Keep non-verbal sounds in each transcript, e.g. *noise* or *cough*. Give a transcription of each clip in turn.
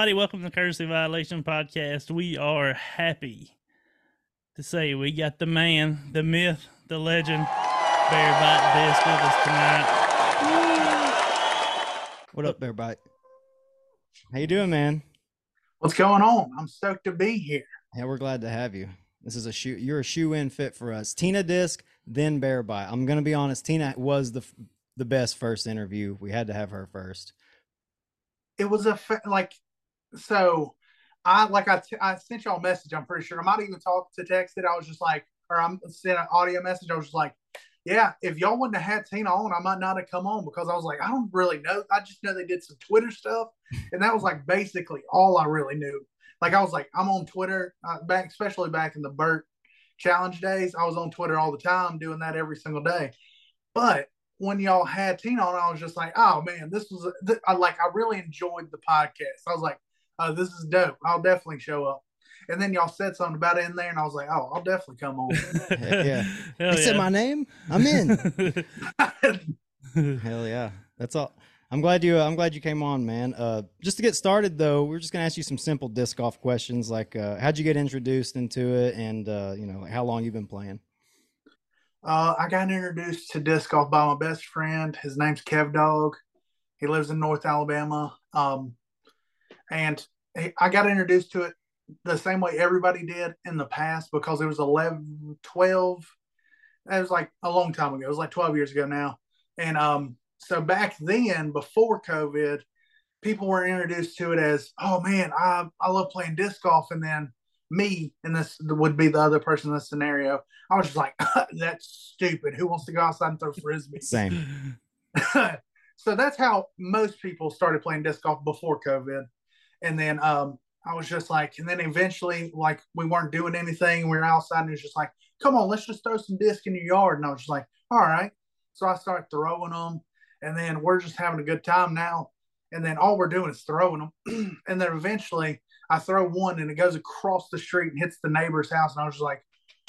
everybody. Welcome to the Courtesy Violation Podcast. We are happy to say we got the man, the myth, the legend, Bear Bite Disc with us tonight. What up, Bear Bite? How you doing, man? What's going on? I'm stoked to be here. Yeah, we're glad to have you. This is a shoe. You're a shoe in fit for us. Tina Disc, then Bear Bite. I'm gonna be honest. Tina was the the best first interview. We had to have her first. It was a fa- like, so I like I, t- I sent y'all a message. I'm pretty sure I might even talk to text it. I was just like, or I'm sent an audio message. I was just like, yeah, if y'all wouldn't have had Tina on, I might not have come on because I was like, I don't really know. I just know they did some Twitter stuff, *laughs* and that was like basically all I really knew. Like I was like, I'm on Twitter uh, back, especially back in the Bert challenge days. I was on Twitter all the time, doing that every single day. But when y'all had Tina on, I was just like, oh man, this was th- I like I really enjoyed the podcast. I was like, oh, this is dope. I'll definitely show up. And then y'all said something about it in there, and I was like, oh, I'll definitely come on. *laughs* Heck yeah. *laughs* Hell He said my name. I'm in. *laughs* Hell yeah. That's all. I'm glad you. I'm glad you came on, man. Uh, just to get started, though, we're just gonna ask you some simple disc golf questions, like uh, how'd you get introduced into it, and uh, you know, like how long you've been playing. Uh, I got introduced to disc golf by my best friend. His name's Kev Dog. He lives in North Alabama. Um, and I got introduced to it the same way everybody did in the past because it was 11, 12. It was like a long time ago. It was like 12 years ago now. And um, so back then, before COVID, people were introduced to it as, oh man, I, I love playing disc golf. And then me, and this would be the other person in this scenario, I was just like, *laughs* that's stupid. Who wants to go outside and throw frisbee? Same. *laughs* so that's how most people started playing disc golf before COVID. And then um, I was just like, and then eventually, like, we weren't doing anything. We were outside, and it was just like, come on, let's just throw some disc in your yard. And I was just like, all right. So I started throwing them, and then we're just having a good time now. And then all we're doing is throwing them. *clears throat* and then eventually, I throw one, and it goes across the street and hits the neighbor's house. And I was just like,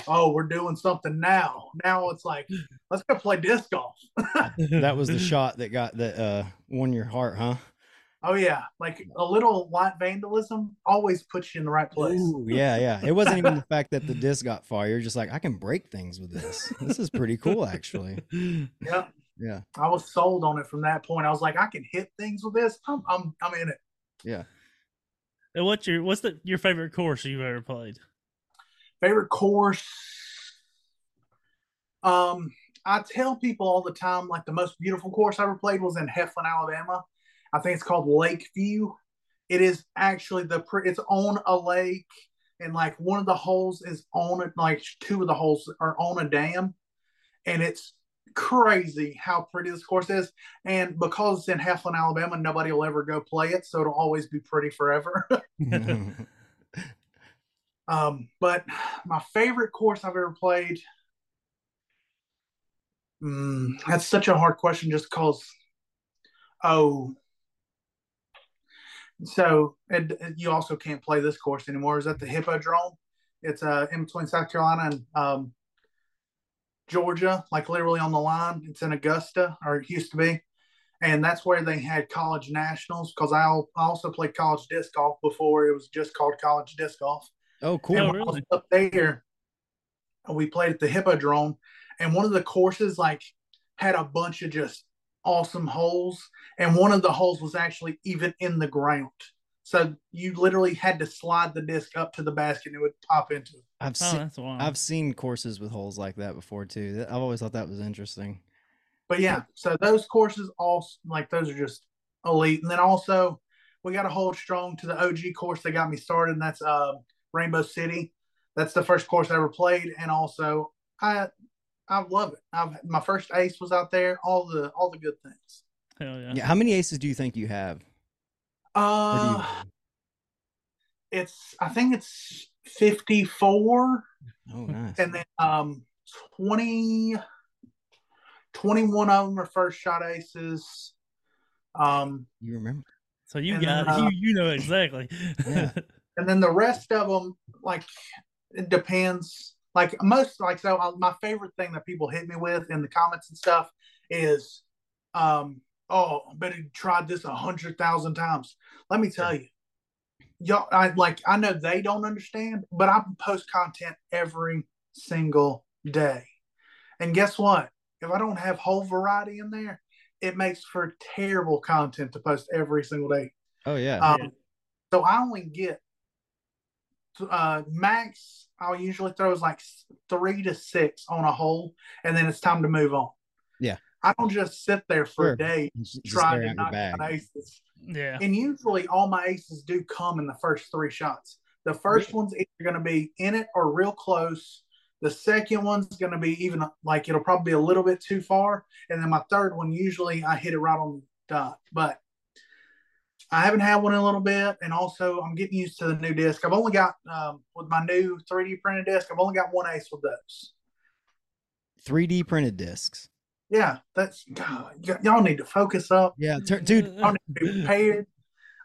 oh, we're doing something now. Now it's like, *laughs* let's go play disc golf. *laughs* that was the *laughs* shot that got that uh, won your heart, huh? Oh yeah, like a little light vandalism always puts you in the right place. Ooh, yeah, yeah. It wasn't even the fact that the disc got far. You're just like, I can break things with this. This is pretty cool, *laughs* actually. Yeah, Yeah, I was sold on it from that point. I was like, I can hit things with this. I'm I'm I'm in it. yeah. And what's your what's the your favorite course you've ever played? Favorite course. Um, I tell people all the time, like the most beautiful course I ever played was in Heflin, Alabama. I think it's called Lakeview. It is actually the it's on a lake, and like one of the holes is on it. Like two of the holes are on a dam, and it's crazy how pretty this course is. And because it's in Heflin, Alabama, nobody will ever go play it, so it'll always be pretty forever. *laughs* um, but my favorite course I've ever played. Mm, that's such a hard question, just because. Oh, so and, and you also can't play this course anymore. Is that the Hippodrome? It's uh in between South Carolina and um, Georgia, like literally on the line. It's in Augusta, or it used to be, and that's where they had college nationals. Because I I also played college disc golf before it was just called college disc golf. oh, cool. And when I was really? up there, we played at the Hippodrome, and one of the courses like had a bunch of just awesome holes, and one of the holes was actually even in the ground. So you literally had to slide the disc up to the basket, and it would pop into it. I've Oh, seen that's. I've seen courses with holes like that before too. I've always thought that was interesting. But yeah, so those courses all like those are just elite. And then also we got to hold strong to the OG course that got me started, and that's uh, Rainbow City. That's the first course I ever played, and also I I love it. I've my first ace was out there. All the all the good things. Hell yeah. Yeah. How many aces do you think you have? Or do you- Uh, it's I think it's fifty four, oh, nice. and then um 20, 21 of them are first shot aces. Um, you remember? So you got then, uh, you you know exactly. Yeah. *laughs* and then the rest of them like it depends like most like so uh, my favorite thing that people hit me with in the comments and stuff is um oh i bet he tried this a hundred thousand times let me tell you y'all I like I know they don't understand, but I post content every single day. And guess what? If I don't have whole variety in there, it makes for terrible content to post every single day. Oh yeah. Um, Yeah. So I only get uh, max. I'll usually throw is like three to six on a hole, and then it's time to move on. Yeah. I don't just sit there for Sure. a day Just- just trying to out your knock bag. down aces. Yeah. And usually all my aces do come in the first three shots. The first one's either going to be in it or real close. The second one's going to be even like it'll probably be a little bit too far. And then my third one, usually I hit it right on the dot. But I haven't had one in a little bit. And also, I'm getting used to the new disc. I've only got, um, with my new 3D printed disc, I've only got one ace with those. 3D printed discs. Yeah, that's, God, y- y'all need to focus up. Yeah, dude. Y'all need to be prepared.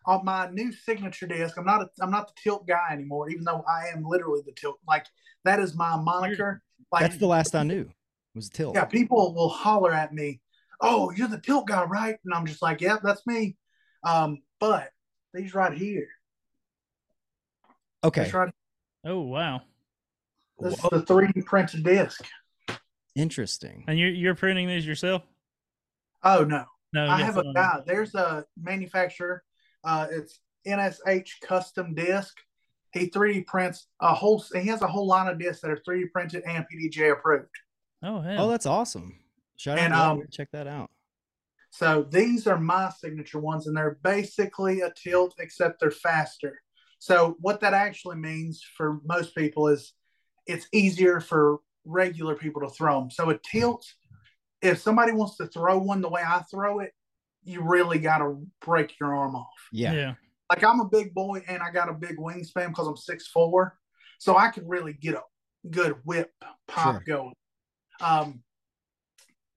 On my new signature disc, I'm not a, I'm not the tilt guy anymore, even though I am literally the tilt. Like that is my moniker. Like That's the last I knew. Was tilt. yeah, people will holler at me, "Oh, you're the tilt guy, right?" And I'm just like, "Yep, that's me." Um, but these right here, Okay. this right, Oh wow. this is the 3D printed disc. Interesting. And you're you're printing these yourself? Oh no, No. I have a someone- guy. There's a manufacturer. Uh, it's NSH Custom Disc. He 3D prints a whole. He has a whole line of discs that are 3D printed and PDGA approved. Oh hell. Oh, that's awesome. Shout And, out. um, check that out. So these are my signature ones, and they're basically a tilt, except they're faster. So what that actually means for most people is it's easier for regular people to throw them. So a tilt, if somebody wants to throw one the way I throw it, you really got to break your arm off. Yeah. yeah. Like I'm a big boy and I got a big wingspan because I'm six four, so I can really get a good whip pop Sure. going. Um,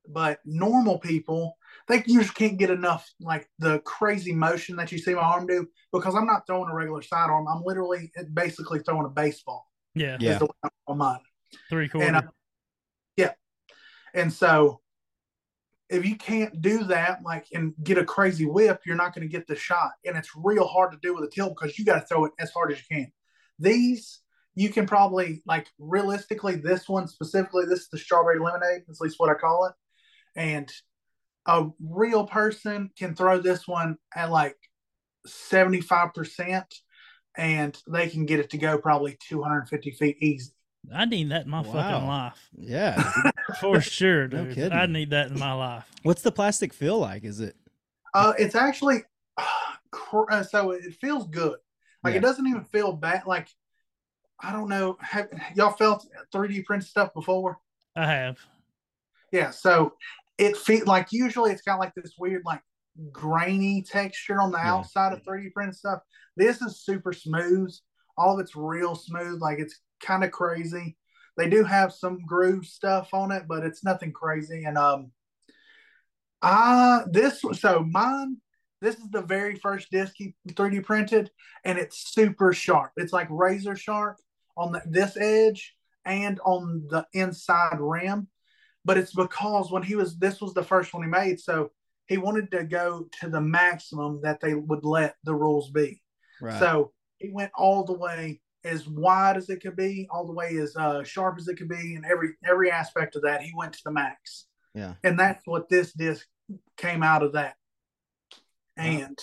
but normal people, they usually can't get enough like the crazy motion that you see my arm do because I'm not throwing a regular sidearm. I'm literally basically throwing a baseball. Yeah. Yeah. The way I'm on mine. Three quarter. And uh, yeah, and so if you can't do that, like and get a crazy whip, you're not going to get the shot, and it's real hard to do with a tilt because you got to throw it as hard as you can. These you can probably like realistically, this one specifically, this is the strawberry lemonade, at least what I call it, and a real person can throw this one at like seventy five percent, and they can get it to go probably two hundred and fifty feet easy. I need that in my Wow. fucking life. Yeah. *laughs* For sure, No kidding. I need that in my life. What's the plastic feel like? Is it? Uh, it's actually *sighs* uh, so it feels good. Like Yeah. it doesn't even feel bad. Like I don't know. Have y'all felt 3D print stuff before? I have. Yeah. So it feel like usually it's got like this weird like grainy texture on the Yeah. outside of 3D print stuff. This is super smooth. All of it's real smooth. Like it's kind of crazy. They do have some groove stuff on it, but it's nothing crazy. And um, uh this so mine. This is the very first disc he 3D printed, and it's super sharp. It's like razor sharp on the, this edge and on the inside rim. But it's because when he was this was the first one he made, so he wanted to go to the maximum that they would let the rules be. Right. So he went all the way as wide as it could be, all the way as uh, sharp as it could be, and every every aspect of that he went to the max. yeah. And that's what this disc came out of that. And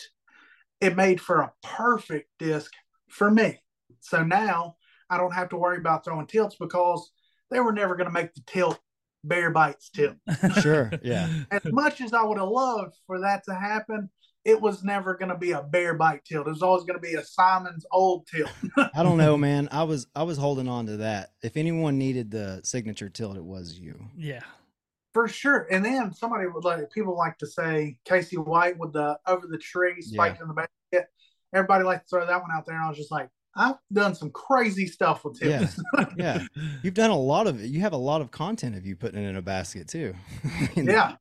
it made for a perfect disc for me. So now I don't have to worry about throwing tilts because they were never going to make the tilt bear bites tilt. *laughs* Sure. Yeah. As much as I would have loved for that to happen, it was never going to be a bear bite tilt. It was always going to be a Simon Lizotte tilt. I don't know, *laughs* man. I was I was holding on to that. If anyone needed the signature tilt, it was you. yeah. For sure. And then somebody would like people like to say Casey White with the over the tree spiked in the basket. Everybody liked to throw that one out there, and I was just like, I've done some crazy stuff with tilts. Yeah. *laughs* yeah. You've done a lot of it. You have a lot of content of you putting it in a basket too. *laughs* You know? Yeah.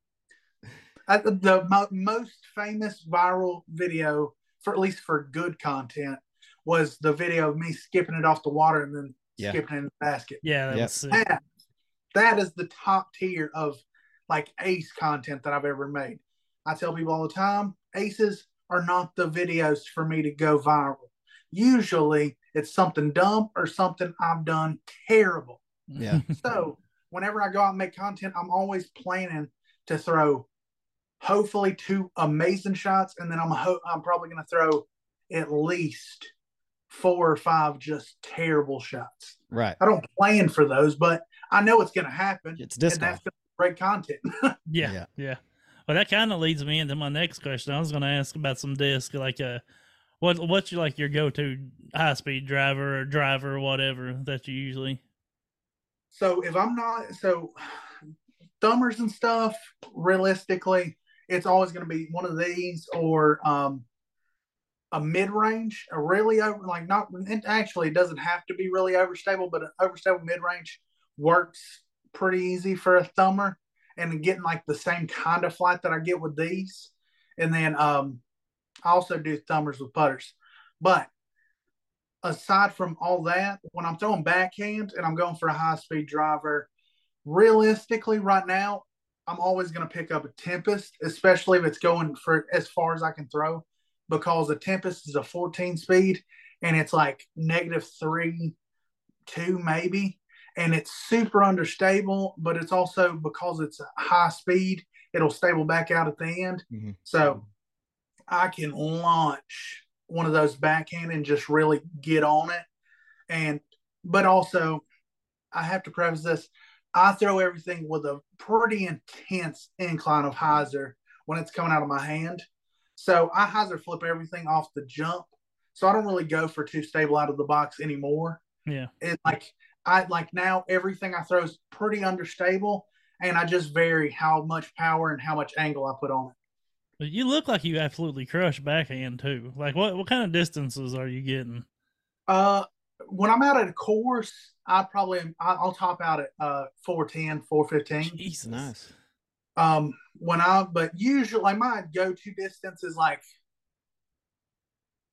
I, the mo- most famous viral video, for at least for good content, was the video of me skipping it off the water and then Yeah. skipping it in the basket. Yeah, that Yep. was. That, that is the top tier of like ace content that I've ever made. I tell people all the time, aces are not the videos for me to go viral. Usually it's something dumb or something I've done terrible. Yeah. *laughs* So whenever I go out and make content, I'm always planning to throw hopefully two amazing shots, and then I'm ho- I'm probably going to throw at least four or five just terrible shots. Right. I don't plan for those, but I know it's going to happen. It's and disc that's golf. gonna be great content. *laughs* Yeah, Yeah. yeah. Well, that kind of leads me into my next question. I was going to ask about some disc, like uh, what what's your like your go to high speed driver or driver or whatever that you usually. so if I'm not so thumbers and stuff, realistically, it's always going to be one of these or um a mid range, a really over like not it actually doesn't have to be really overstable, but an overstable mid range works pretty easy for a thumber and getting like the same kind of flight that I get with these. And then um I also do thumbers with putters. But aside from all that, when I'm throwing backhand and I'm going for a high speed driver, realistically, right now, I'm always going to pick up a Tempest, especially if it's going for as far as I can throw, because a Tempest is a 14 speed and it's like negative three, two maybe. And it's super understable, but it's also because it's a high speed, it'll stable back out at the end. Mhm. So I can launch one of those backhand and just really get on it. And but also I have to preface this. I throw everything with a pretty intense incline of hyzer when it's coming out of my hand. So I hyzer flip everything off the jump. So I don't really go for too stable out of the box anymore. Yeah. It like I like now everything I throw is pretty understable and I just vary how much power and how much angle I put on it. But you look like you absolutely crush backhand too. Like what what kind of distances are you getting? Uh, when I'm out at a course, I probably I- I'll top out at uh 410, 415. Jesus. Nice. Um, when I but usually like my go-to distance is like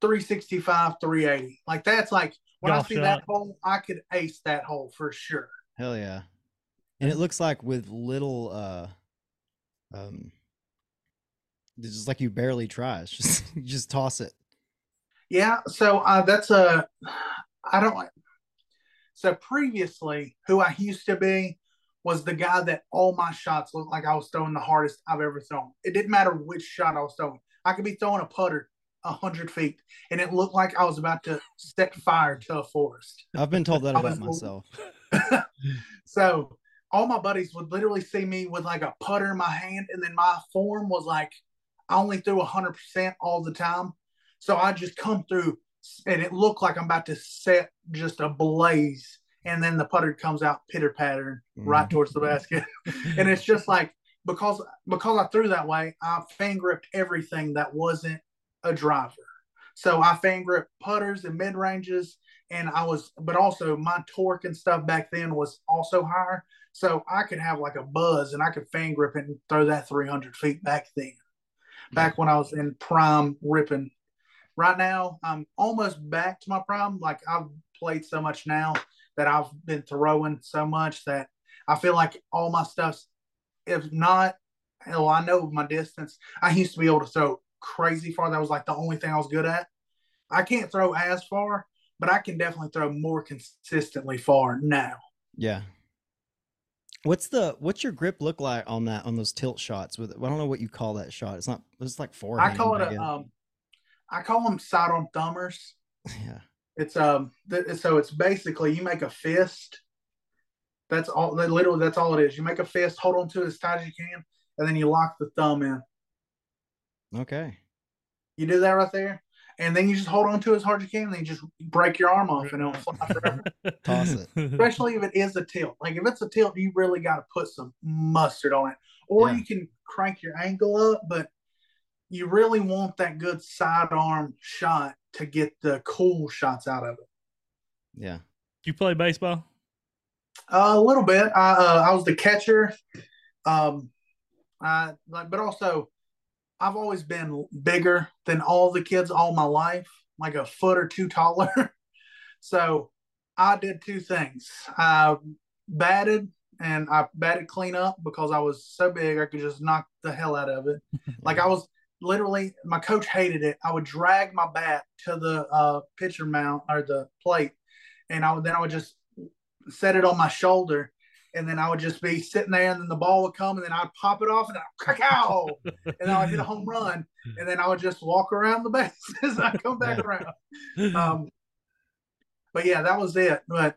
365, 380. Like that's like when Golf I see shot. that hole, I could ace that hole for sure. Hell yeah. And it looks like with little uh um it's just like you barely try. It's just *laughs* you just toss it. Yeah, so uh, that's a I don't like. So previously, who I used to be was the guy that all my shots looked like I was throwing the hardest I've ever thrown. It didn't matter which shot I was throwing. I could be throwing a putter a hundred feet, and it looked like I was about to set fire to a forest. I've been told that about *laughs* myself. so all my buddies would literally see me with like a putter in my hand, and then my form was like I only threw hundred percent all the time. So I just come through, and it looked like I'm about to set just a blaze, and then the putter comes out pitter pattering mm-hmm. right towards the basket, *laughs* and it's just like because because I threw that way, I fan gripped everything that wasn't a driver. So I fan gripped putters and mid ranges, and I was, but also my torque and stuff back then was also higher. So I could have like a buzz, and I could fan grip it and throw that 300 feet back then. Back when I was in prime ripping. Right now, I'm almost back to my prime. Like I've played so much now that I've been throwing so much that I feel like all my stuff's, if not, hell, I know my distance. I used to be able to throw crazy far. That was like the only thing I was good at. I can't throw as far, but I can definitely throw more consistently far now. Yeah. What's the what's your grip look like on that on those tilt shots with I don't know what you call that shot. It's not it's like forehand. I call it a, um, I call them side on thumbers. yeah. It's um, th- so it's basically you make a fist. That's all. that Literally, that's all it is. You make a fist, hold on to it as tight as you can, and then you lock the thumb in. Okay. You do that right there, and then you just hold on to it as hard as you can, and then you just break your arm off, and it'll fly *laughs* forever. Toss it. Especially if it is a tilt. Like if it's a tilt, you really got to put some mustard on it, or Yeah. you can crank your angle up, but you really want that good sidearm shot to get the cool shots out of it. Yeah. you play baseball? Uh, a little bit. I uh, I was the catcher. Um, I like, but also, I've always been bigger than all the kids all my life, like a foot or two taller. *laughs* so, I did two things. I batted and I batted clean up because I was so big I could just knock the hell out of it. *laughs* like I was literally my coach hated it. I would drag my bat to the uh, pitcher mount or the plate, and I would then I would just set it on my shoulder, and then I would just be sitting there, and then the ball would come, and then I'd pop it off, and I'd crack out, and I'd hit a home run, and then I would just walk around the bases. *laughs* and I come back around. Um, but yeah, that was it. But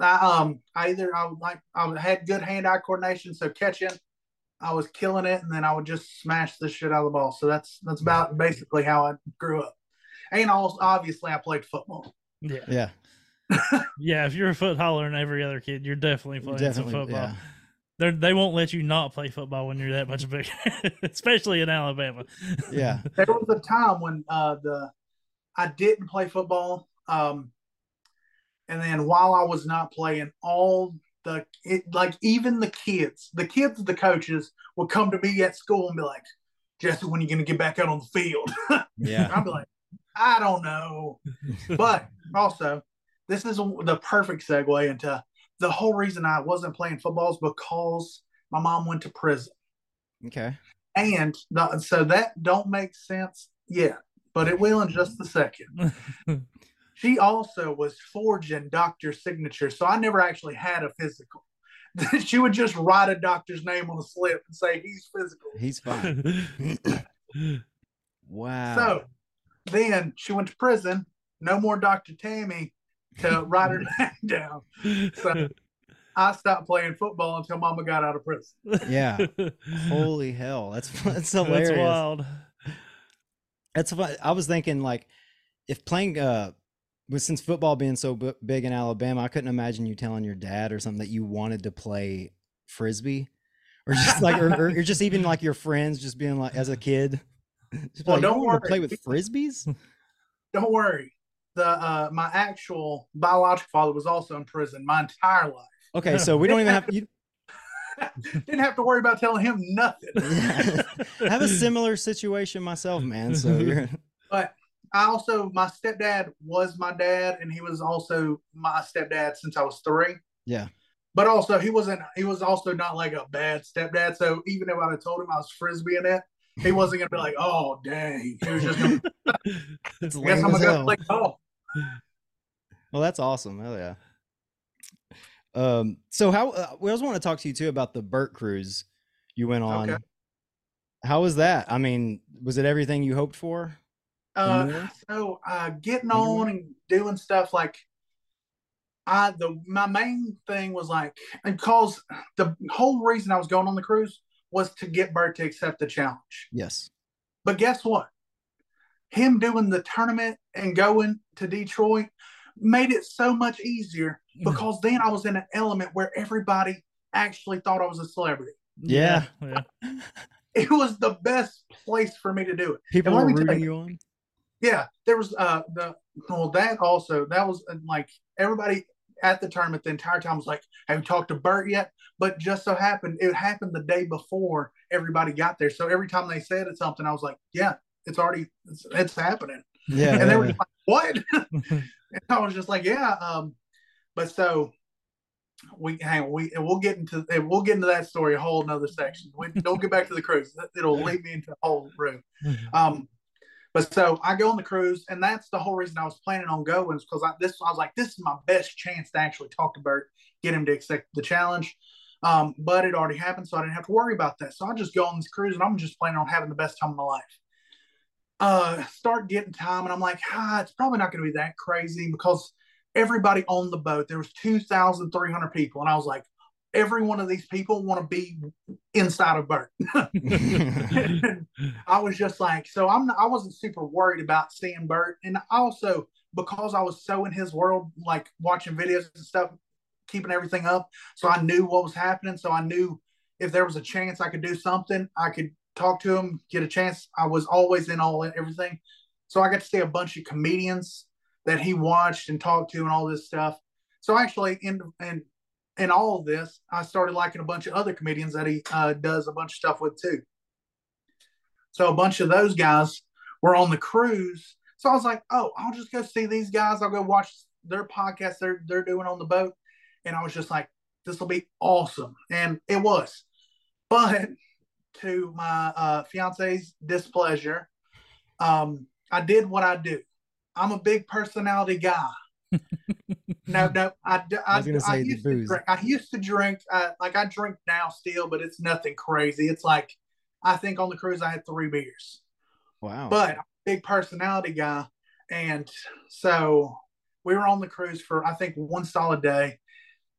I um I either I would like I had good hand eye coordination, so catching I was killing it, and then I would just smash the shit out of the ball. So that's that's about basically how I grew up. And also, obviously, I played football. Yeah. Yeah. Yeah. If you're a foot taller than every other kid, you're definitely playing Definitely. some football. Yeah. They're, they won't let you not play football when you're that much bigger, *laughs* especially in Alabama. Yeah. *laughs* There was a time when uh, the I didn't play football, um, and then while I was not playing, all the it, like even the kids, the kids, of the coaches would come to me at school and be like, "Jesse, when are you going to get back out on the field?" *laughs* Yeah. I'd be like, "I don't know," but also this is the perfect segue into the whole reason I wasn't playing football is because my mom went to prison. Okay. And the, so that don't make sense yet, but it will in just a second. *laughs* She also was forging doctor signatures, so I never actually had a physical. *laughs* she would just write a doctor's name on a slip and say he's physical. He's fine. *laughs* Wow. So then she went to prison. No more Dr. Tammy to write her *laughs* name down. So I stopped playing football until Mama got out of prison. yeah. *laughs* Holy hell. That's *laughs* that's hilarious. That's wild. That's fun. I was thinking like if playing uh but since football being so b- big in Alabama, I couldn't imagine you telling your dad or something that you wanted to play frisbee, or just like, or, or, or just even like your friends, just being like as a kid. Just be Well, like, don't you want to play with frisbees. Don't worry. The uh, my actual biological father was also in prison my entire life. Okay, so we don't even have *laughs* you Didn't have to worry about telling him nothing. *laughs* I have a similar situation myself, man. So you're *laughs* But I also my stepdad was my dad, and he was also my stepdad since I was three. Yeah. But also he wasn't he was also not like a bad stepdad. So even if I'd have told him I was frisbeeing it, he wasn't gonna be like, oh dang. He was just gonna it's guess lame I'm as gonna go hell. play golf. Well, that's awesome. Hell yeah. Um. So how uh, we also want to talk to you too about the Bert cruise you went on. Okay. How was that? I mean, was it everything you hoped for? Uh, so uh, getting on and doing stuff like I the my main thing was like because the whole reason I was going on the cruise was to get Bert to accept the challenge. Yes. But guess what? Him doing the tournament and going to Detroit made it so much easier because then I was in an element where everybody actually thought I was a celebrity. Yeah. yeah. *laughs* It was the best place for me to do it. People were rooting you- you on. Yeah, there was uh the well that also that was uh, like everybody at the tournament the entire time was like, "Have you talked to Bert yet?" But just so happened it happened the day before everybody got there. So every time they said something, I was like, "Yeah, it's already it's, it's happening." Yeah. and they were like, "What?" *laughs* *laughs* and I was just like, "Yeah." Um, but so we hang on, we and we'll get into and we'll get into that story a whole another section. We don't get back to the cruise; it'll lead me into a whole room. Um, but so I go on the cruise, and that's the whole reason I was planning on going is because I this I was like, this is my best chance to actually talk to Bert, get him to accept the challenge. Um, but it already happened, so I didn't have to worry about that. So I just go on this cruise, and I'm just planning on having the best time of my life. Uh, start getting time, and I'm like, ah, it's probably not going to be that crazy because everybody on the boat there was 2,300 people, and I was like, every one of these people want to be inside of Bert. *laughs* I was just like, so I'm I wasn't super worried about seeing Bert, and also because I was so in his world, like watching videos and stuff, keeping everything up, so I knew what was happening. So I knew if there was a chance I could do something, I could talk to him, get a chance. I was always in all everything, so I got to see a bunch of comedians that he watched and talked to, and all this stuff. So actually, in in in all this, I started liking a bunch of other comedians that he uh, does a bunch of stuff with too. So a bunch of those guys were on the cruise. So I was like, oh, I'll just go see these guys. I'll go watch their podcast they're they're doing on the boat. And I was just like, this will be awesome. And it was. But to my uh, fiance's displeasure, um, I did what I do. I'm a big personality guy. *laughs* no, no, I, I, I was gonna say the used to booze. drink. I used to drink. Uh, like I drink now still, but it's nothing crazy. It's like I think on the cruise I had three beers, Wow. but I'm a big personality guy, and so we were on the cruise for I think one solid day.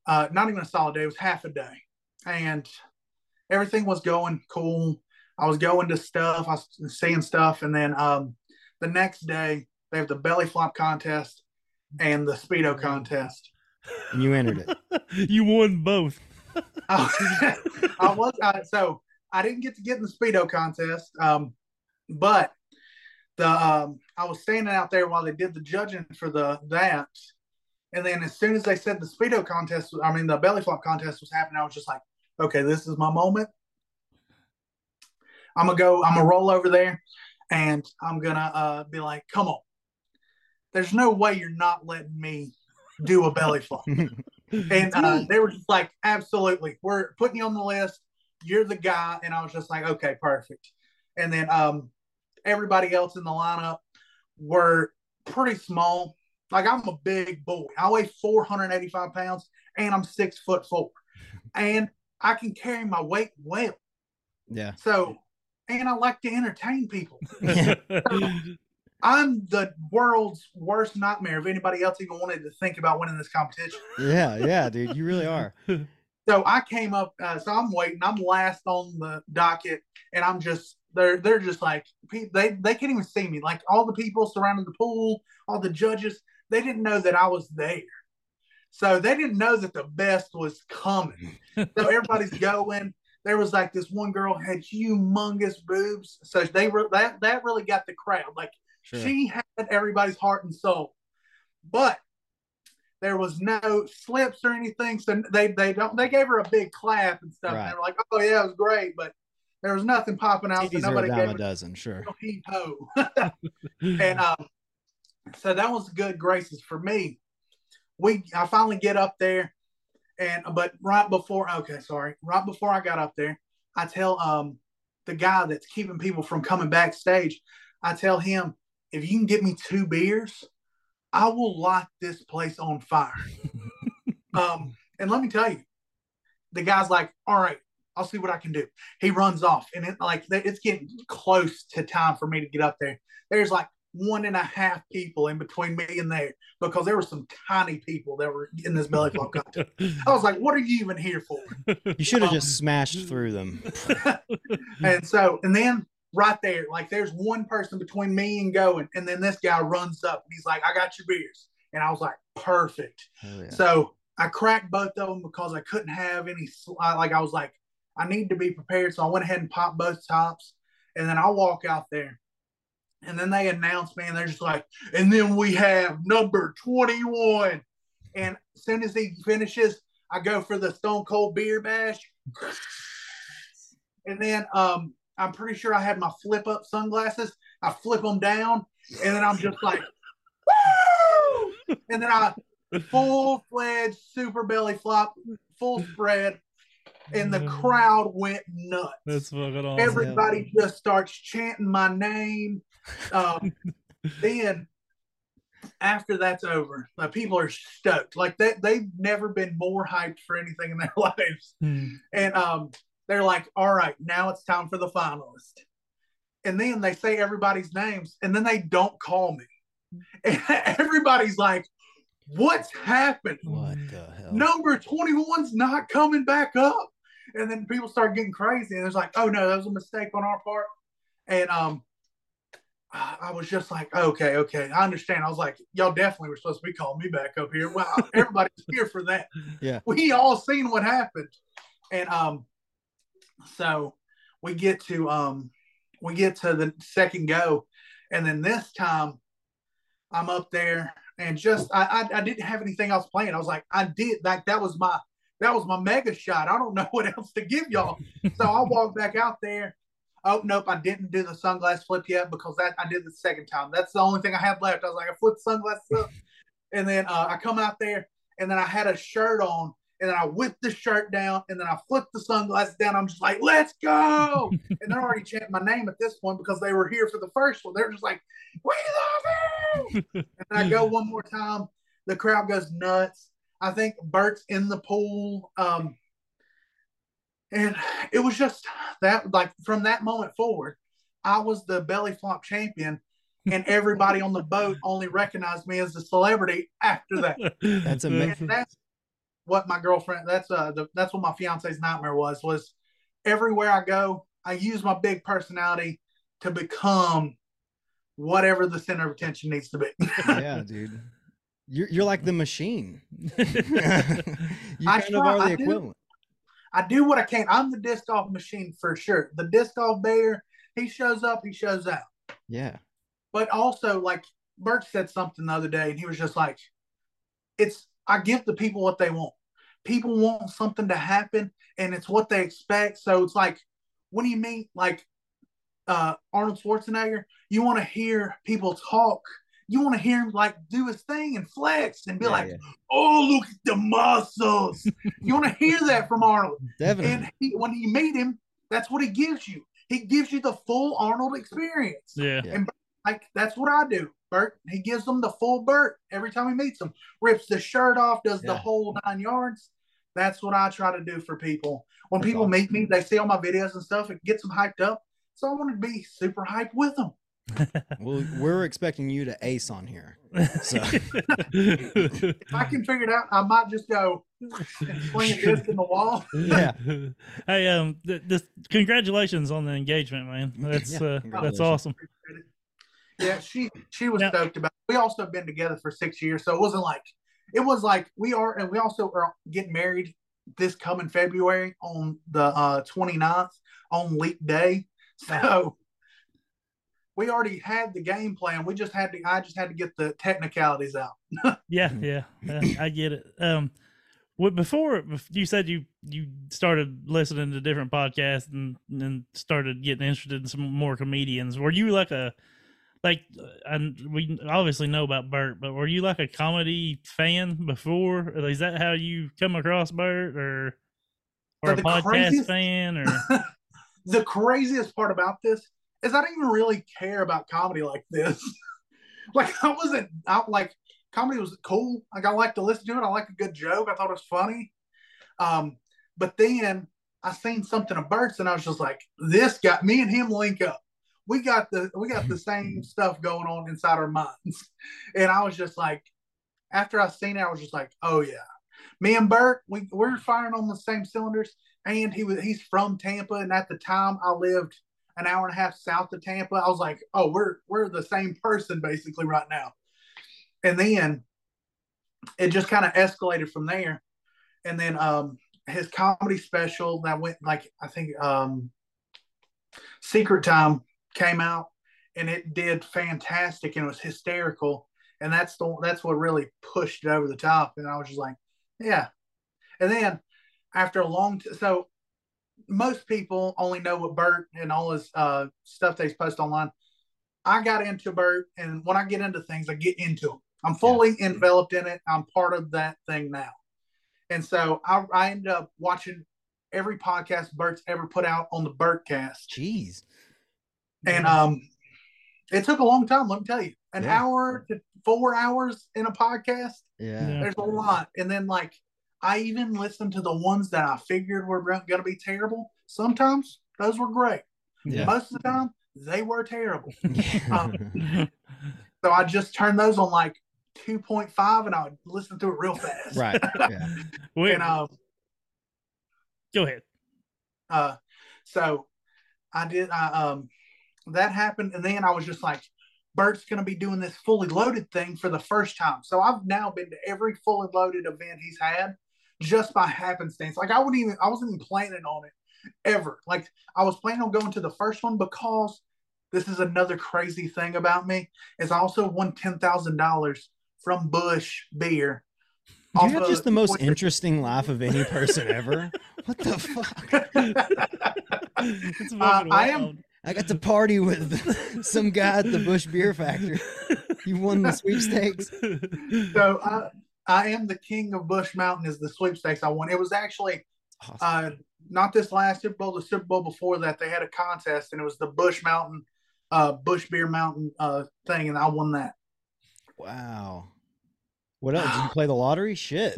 Uh, not even a solid day; it was half a day, and everything was going cool. I was going to stuff, I was seeing stuff, and then um, the next day they have the belly flop contest and the speedo contest. and you entered it. *laughs* you won both. *laughs* I, I was uh, so I didn't get to get in the speedo contest, um, but the um, I was standing out there while they did the judging for the that, and then as soon as they said the speedo contest, I mean the belly flop contest was happening, I was just like, okay, this is my moment. I'm gonna go. I'm gonna roll over there, and I'm gonna uh, be like, come on. There's no way you're not letting me do a belly flop. *laughs* And uh, they were just like, absolutely, we're putting you on the list. You're the guy. And I was just like, okay, perfect. And then um, everybody else in the lineup were pretty small. Like I'm a big boy. I weigh 485 pounds and I'm six foot four. And I can carry my weight well. yeah. So, and I like to entertain people. *laughs* *laughs* I'm the world's worst nightmare if anybody else even wanted to think about winning this competition. Yeah. Yeah, dude. You really are. *laughs* So I came up, uh, so I'm waiting. I'm last on the docket, and I'm just they're they're just like they they can't even see me. Like all the people surrounding the pool, all the judges, they didn't know that I was there. So they didn't know that the best was coming. *laughs* So everybody's going. There was like this one girl had humongous boobs, so they were that that really got the crowd. Like Sure. she had everybody's heart and soul, but there was no slips or anything. So they they don't they gave her a big clap and stuff. And they were like, "Oh yeah, it was great," but there was nothing popping out. So Titties a nobody gave a dozen. Sure. no heave ho. and um, so that was good graces for me. We I finally get up there, and but right before okay, sorry, right before I got up there, I tell um the guy that's keeping people from coming backstage, I tell him if you can get me two beers, I will light this place on fire. *laughs* um, and let me tell you, the guy's like, all right, I'll see what I can do. He runs off, and it like it's getting close to time for me to get up there. There's like one and a half people in between me and there because there were some tiny people that were in this belly flop contest. *laughs* I was like, what are you even here for? You should have Um, just smashed through them. *laughs* and so, and then right there, like there's one person between me and going, and then this guy runs up and he's like, I got your beers. And I was like, perfect. Hell yeah. So I cracked both of them because I couldn't have any, like I was like, I need to be prepared. So I went ahead and popped both tops. And then I walk out there. And then they announce me and they're just like, and then we have number 21. And as soon as he finishes, I go for the Stone Cold Beer Bash. And then um, I'm pretty sure I had my flip up sunglasses. I flip them down, and then I'm just like, woo! And then I full fledged super belly flop, full spread, and the crowd went nuts. That's fucking awesome. Everybody just starts chanting my name. Um, *laughs* then after that's over, the people are stoked. Like that, they've never been more hyped for anything in their *laughs* lives. Hmm. And um, they're like, all right, now it's time for the finalist. And then they say everybody's names, and then they don't call me. And *laughs* everybody's like, what's happened? What the hell? Number 21's not coming back up. And then people start getting crazy, and it's like, oh no, that was a mistake on our part. And um, I was just like, okay, okay, I understand. I was like, y'all definitely were supposed to be calling me back up here. Well, *laughs* everybody's here for that. Yeah. We all seen what happened. And um, so we get to um, we get to the second go, and then this time, I'm up there and just I, I I didn't have anything else playing. I was like, I did like that was my that was my mega shot. I don't *laughs* know what else to give y'all. So I walked back out there. Oh nope, I didn't do the sunglass flip yet because that I did the second time. That's the only thing I had left. I was like, I flipped sunglasses up, and then uh, I come out there, and then I had a shirt on, and then I whip the shirt down, and then I flip the sunglasses down. I'm just like, let's go. *laughs* and they're already chanting my name at this point because they were here for the first one. They're just like, we love you. *laughs* and I go one more time. The crowd goes nuts. I think Bert's in the pool. Um, and it was just that, like, from that moment forward, I was the belly flop champion and everybody on the boat *laughs* only recognized me as a celebrity after that. That's amazing. And that's what my girlfriend. That's uh, the, that's what my fiance's nightmare was. Was everywhere I go, I use my big personality to become whatever the center of attention needs to be. yeah, *laughs* dude. You're you're like the machine. *laughs* you I kind of try- are I the do. equivalent. I do what I can. I'm the disc golf machine for sure. The disc golf bear, he shows up, he shows out. Yeah. but also like Bert said something the other day, and he was just like, "It's I give the people what they want. People want something to happen, and it's what they expect. So it's like when you meet like uh, Arnold Schwarzenegger, you want to hear people talk. You want to hear him like do his thing and flex and be Yeah, like, yeah. "Oh, look at the muscles." you want to hear *laughs* that from Arnold. Definitely. And he, when you meet him, that's what he gives you. He gives you the full Arnold experience yeah. And like that's what I do. Bert, he gives them the full Bert every time he meets them. Rips the shirt off, does the whole nine yards. That's what I try to do for people. When That's people awesome. meet me, they see all my videos and stuff. It gets them hyped up. So I want to be super hyped with them. *laughs* well, we're expecting you to ace on here. So- If I can figure it out, I might just go and swing a disc in the wall. Yeah. *laughs* hey, um, th- this, congratulations on the engagement, man. *laughs* That's Yeah, uh, that's awesome. Yeah, she she was Yeah. stoked about. It. We also have been together for six years, so it wasn't like it was like we are, and we also are getting married this coming February on the uh 29th on leap day. So we already had the game plan. We just had to. I just had to get the technicalities out. *laughs* Yeah, yeah, I get it. Um, what before you said you you started listening to different podcasts and and started getting interested in some more comedians. Were you like a like uh, and we obviously know about Bert, but were you like a comedy fan before? Or Is that how you come across Bert, or or So a podcast craziest- fan, or *laughs* the craziest part about this is I didn't even really care about comedy like this. *laughs* like I wasn't out like comedy was cool. Like I like to listen to it. I like a good joke. I thought it was funny. Um, but then I seen something of Bert's and I was just like, this got me and him link up. We got the we got the *laughs* same stuff going on inside our minds. *laughs* And I was just like, after I seen it, I was just like, oh yeah. Me and Bert, we, we're firing on the same cylinders and he was he's from Tampa, and at the time I lived an hour and a half south of Tampa. I was like, oh, we're we're the same person basically right now. And then it just kind of escalated from there. And then um his comedy special that went like I think um Secret Time came out and it did fantastic and it was hysterical. And that's the that's what really pushed it over the top. And I was just like, yeah. And then after a long t- so most people only know what Bert and all his uh, stuff they post online. I got into Bert, and when I get into things, I get into them. I'm fully enveloped in it. I'm part of that thing now, and so I, I ended up watching every podcast Bert's ever put out on the Bertcast, Jeez. and um, it took a long time. Let me tell you, an Yeah. hour to four hours in a podcast Yeah. Yeah. there's a lot. And then like I even listened to the ones that I figured were going to be terrible. Sometimes those were great. Yeah. Most of the time they were terrible. *laughs* Um, So I just turned those on like 2.5 and I would listen to it real fast. right. *laughs* Yeah. Wait, And um go ahead. uh so I did I um that happened and then I was just like Bert's going to be doing this fully loaded thing for the first time. So I've now been to every fully loaded event he's had just by happenstance. Like I wouldn't even I wasn't even planning on it ever. Like I was planning on going to the first one because this is another crazy thing about me is I also won ten thousand dollars from Busch Beer. You have just the most interesting laugh of any person *laughs* ever. What the fuck? It's Uh, I am- I got to party with *laughs* some guy at the Busch Beer Factory. You won the sweepstakes. so I I am the king of Busch Mountain is the sweepstakes I won. It was actually Awesome. uh, not this last Super Bowl, the Super Bowl before that. They had a contest and it was the Busch Mountain, uh, Busch Beer Mountain uh, thing, and I won that. wow. What else? Did you *sighs* play the lottery? Shit.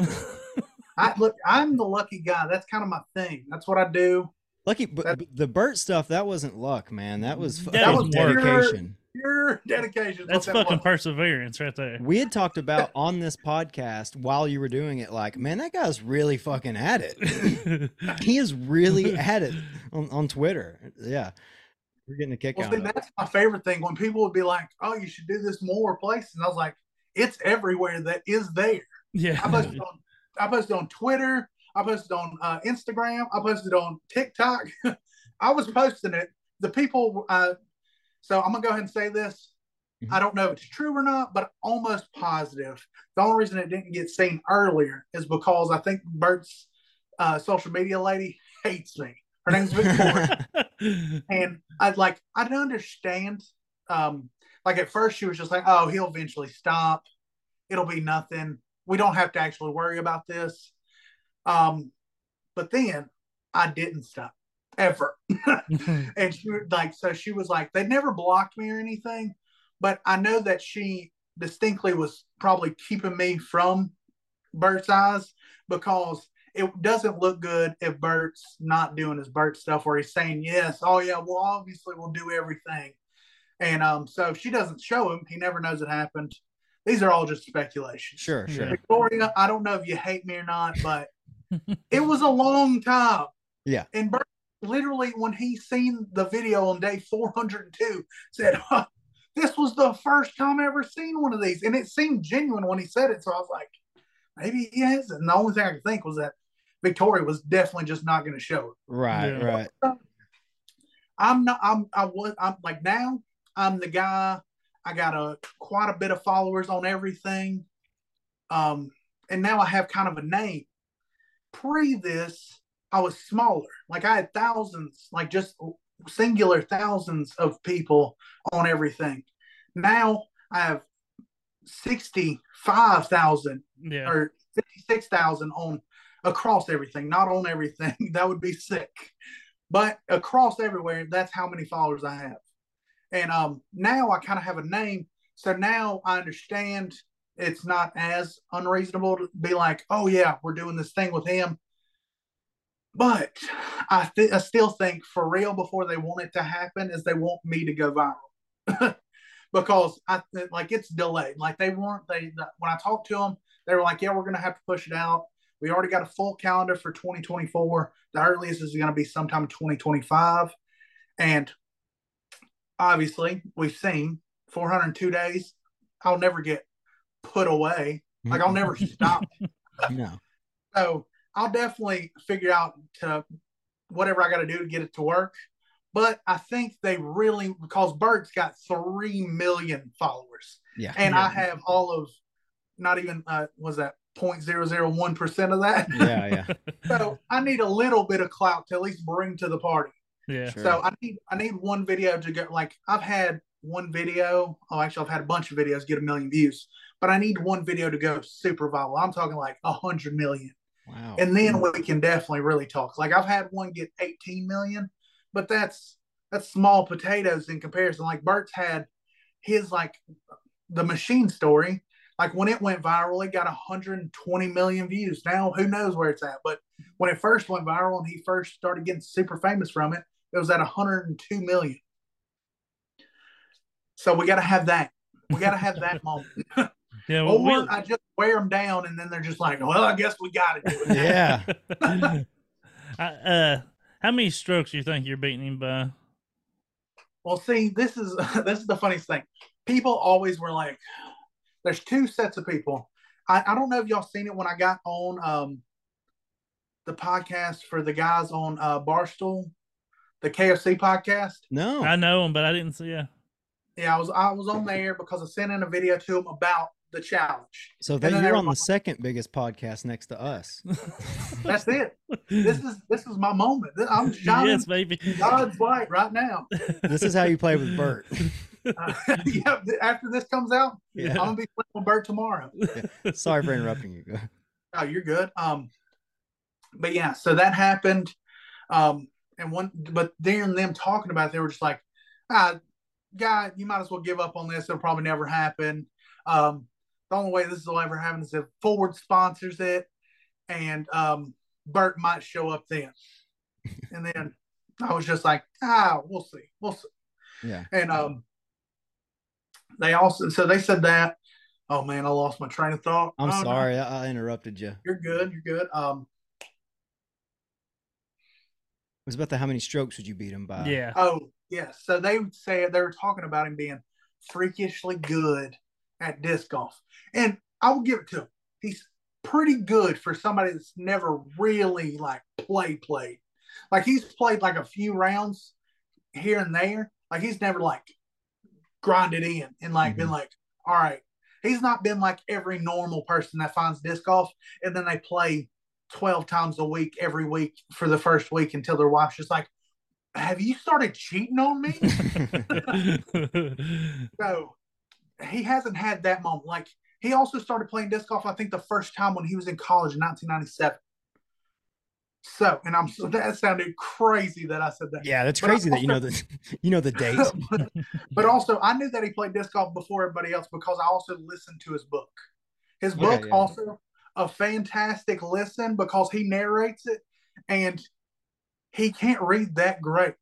*laughs* I look, I'm the lucky guy. That's kind of my thing. That's what I do. Lucky, but the Bert stuff that wasn't luck, man. That was That fucking was pure- dedication. Pure dedication. That's that fucking was. perseverance right there. We had talked about on this podcast while you were doing it, like, man, that guy's really fucking at it. *laughs* he is really *laughs* at it on, on Twitter. Yeah. We're getting a kick Well, out see, of it. that's my favorite thing when people would be like, "Oh, you should do this more places." And I was like, "It's everywhere that is there." yeah. I posted on, I posted on Twitter. I posted on uh, Instagram. I posted on TikTok. *laughs* I was posting it. The people. Uh, so I'm gonna go ahead and say this. Mhm. I don't know if it's true or not, but almost positive. The only reason it didn't get seen earlier is because I think Bert's uh, social media lady hates me. Her name's Victoria. *laughs* and I'd like I'd understand. Um, like at first she was just like, "Oh, he'll eventually stop. It'll be nothing. We don't have to actually worry about this." Um, but then I didn't stop ever, *laughs* and she was like, so she was like, they never blocked me or anything, but I know that she distinctly was probably keeping me from Bert's eyes because it doesn't look good if Bert's not doing his Bert stuff where he's saying yes, oh yeah, well obviously we'll do everything. And um, so if she doesn't show him, he never knows it happened. These are all just speculations. Sure, sure. Victoria, I don't know if you hate me or not, but *laughs* it was a long time. Yeah. And Bert literally when he seen the video on day 402 said, huh, this was the first time I ever seen one of these. And it seemed genuine when he said it. So I was like, maybe he has. And the only thing I could think was that Victoria was definitely just not going to show it. Right, Yeah. right. I'm not. I'm. I was. I'm like now. I'm the guy. I got a quite a bit of followers on everything, um, and now I have kind of a name. Pre this, I was smaller. Like I had thousands, like just singular thousands of people on everything. Now I have sixty-five thousand yeah. or 56,000 on across everything, not on everything. *laughs* that would be sick. But across everywhere, that's how many followers I have. And um now I kind of have a name. So now I understand it's not as unreasonable to be like, oh yeah, we're doing this thing with him. But I, th- I still think for real before they want it to happen is they want me to go viral. *laughs* because I like it's delayed. Like they weren't they when I talked to them, they were like, "Yeah, we're going to have to push it out. We already got a full calendar for 2024. The earliest is going to be sometime 2025." And obviously, we've seen 402 days. I'll never get put away. Like I'll never mm-hmm. stop. *laughs* no. So I'll definitely figure out to whatever I got to do to get it to work. But I think they really because Bert's got three million followers Yeah. and Yeah. I have all of not even uh was that 0.001 percent of that. Yeah, yeah. *laughs* *laughs* so I need a little bit of clout to at least bring to the party. Yeah. Sure. So I need I need one video to go like I've had one video. Oh, actually, I've had a bunch of videos get a million views, but I need one video to go super viral. I'm talking like a hundred million, Wow. and then we can definitely really talk. Like I've had one get 18 million, but that's that's small potatoes in comparison. Like Bert's had his like the machine story. Like when it went viral, it got 120 million views. Now who knows where it's at? But when it first went viral and he first started getting super famous from it, it was at 102 million. So we got to have that. We got to have that *laughs* moment. Yeah. Well, or we, I just wear them down and then they're just like, well, I guess we got to do it. Yeah. *laughs* *laughs* I, uh, how many strokes do you think you're beating him by? Well, see, this is *laughs* this is the funniest thing. People always were like, "There's two sets of people." I, I don't know if y'all seen it when I got on um the podcast for the guys on uh Barstool, the KFC podcast. No. I know him, but I didn't see. Yeah. Yeah, I was I was on there because I sent in a video to them about the challenge. So And that then you're on the second biggest podcast next to us. *laughs* That's it. This is this is my moment. I'm shining yes, baby. God's light right now. This is how you play with Bert. *laughs* Uh, *laughs* yeah, after this comes out, Yeah. I'm gonna be playing with Bert tomorrow. Sorry for interrupting you. Oh, you're good. Um, but yeah, so that happened. Um, and one, but then them talking about it, they were just like, ah, guy, you might as well give up on this. It'll probably never happen. Um, the only way this will ever happen is if Ford sponsors it, and um, Bert might show up then. *laughs* and then I was just like, ah, we'll see, we'll see. Yeah. And um, they also, so they said that. Oh man, I lost my train of thought. I'm Oh, no. sorry. I, I interrupted you. You're good. You're good. Um. was about the how many strokes would you beat him by? yeah. Oh, yes. So they would say they were talking about him being freakishly good at disc golf, and I will give it to him. He's pretty good for somebody that's never really like play played. Like he's played like a few rounds here and there. Like he's never like grinded in and like been mm-hmm. like, all right. He's not been like every normal person that finds disc golf and then they play 12 times a week every week for the first week until their wife's just like, Have you started cheating on me? *laughs* *laughs* so he hasn't had that moment. Like he also started playing disc golf, I think the first time when he was in college in 1997. So, and I'm so that sounded crazy that I said that. Yeah, that's But crazy that you know the *laughs* you know the date. *laughs* but also, I knew that he played disc golf before everybody else because I also listened to his book. His Okay, book yeah. also a fantastic listen because he narrates it and he can't read that great.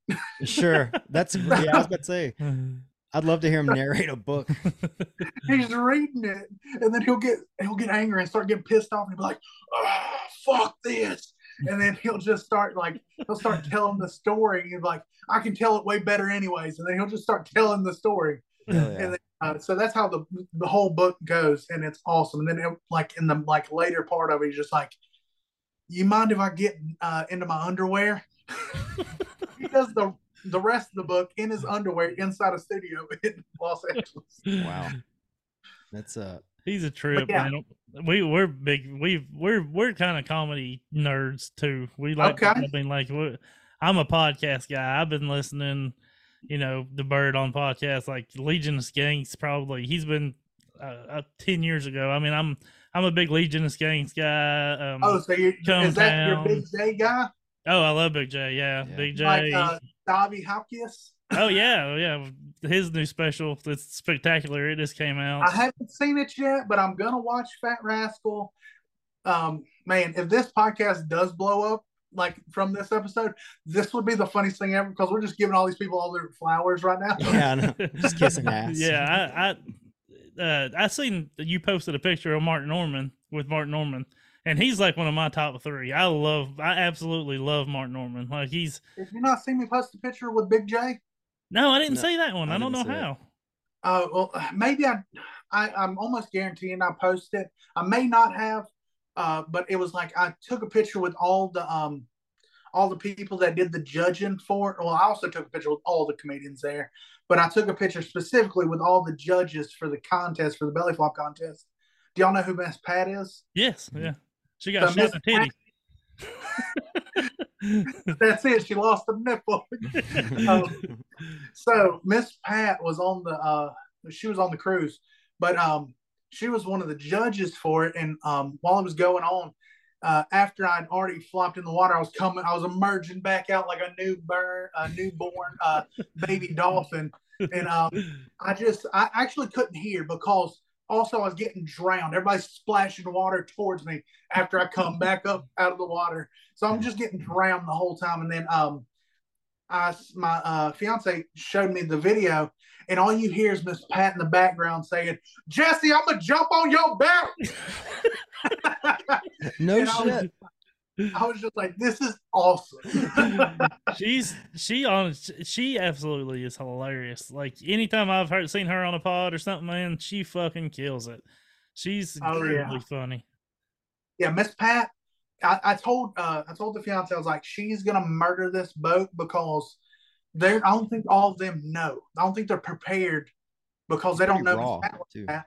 Sure. That's yeah, I was *laughs* about to say. I'd love to hear him *laughs* narrate a book. He's reading it and then he'll get he'll get angry and start getting pissed off and he'll be like, oh, fuck this. And then he'll just start like he'll start telling the story. And he'll like, I can tell it way better anyways. And then he'll just start telling the story. Yeah. and then, uh, so that's how the the whole book goes, and it's awesome. And then it, like in the like later part of it, he's just like, "You mind if I get uh, into my underwear?" *laughs* he does the the rest of the book in his underwear inside a studio *laughs* in Los Angeles. Wow. *laughs* That's uh He's a trip, yeah. man. We we're big. We we're we're kind of comedy nerds too. We like. Okay. I mean, like we I'm a podcast guy. I've been listening. You know, the Bert on podcasts like Legion of Skanks. Probably he's been uh, uh, ten years ago. I mean, I'm I'm a big Legion of Skanks guy. Um, Oh, so you Come is that your. Big Jay guy, oh, I love Big Jay. Yeah, Yeah. Big Jay. like uh, Davy Hopkins? oh yeah, oh, yeah. His new special. It's spectacular. It just came out. I haven't seen it yet, but I'm gonna watch Fat Rascal. Um, man, if this podcast does blow up, like from this episode, this would be the funniest thing ever because we're just giving all these people all their flowers right now. yeah, I just kissing *laughs* ass. Yeah, I I uh, I seen you posted a picture of Mark Normand with Mark Normand, and he's like one of my top three. I love, I absolutely love Mark Normand. Like he's Did you not see me post a picture with Big Jay? no, I didn't No, see that one. I I, don't know didn't see it. how. Uh, well, maybe I, I, I'm almost guaranteeing I posted. I may not have, uh, but it was like I took a picture with all the um, all the people that did the judging for it. Well, I also took a picture with all the comedians there, but I took a picture specifically with all the judges for the contest for the belly flop contest. Do y'all know who Miss Pat is? Yes, yeah. She got So shot in the titty. *laughs* That's it. She lost a nipple. *laughs* Um, so Miss Pat was on the uh she was on the cruise, but um she was one of the judges for it. And um while it was going on, uh after I'd already flopped in the water, I was coming, I was emerging back out like a new burn, a newborn uh baby dolphin. And um I just I actually couldn't hear because also I was getting drowned. Everybody's splashing water towards me after I come back up out of the water. So I'm just getting drowned the whole time. And then um I my uh fiance showed me the video and all you hear is Miss Pat in the background saying, Jesse, I'm gonna jump on your back. *laughs* no And I was- shit. I was just like, this is awesome. *laughs* She's she on she absolutely is hilarious. Like anytime I've heard seen her on a pod or something, man, she fucking kills it. She's Oh, yeah. incredibly funny. yeah, Miss Pat, I, I told uh, I told the fiance I was like, she's gonna murder this boat because they I don't think all of them know. I don't think they're prepared because they don't know. raw Miss Pat too. that.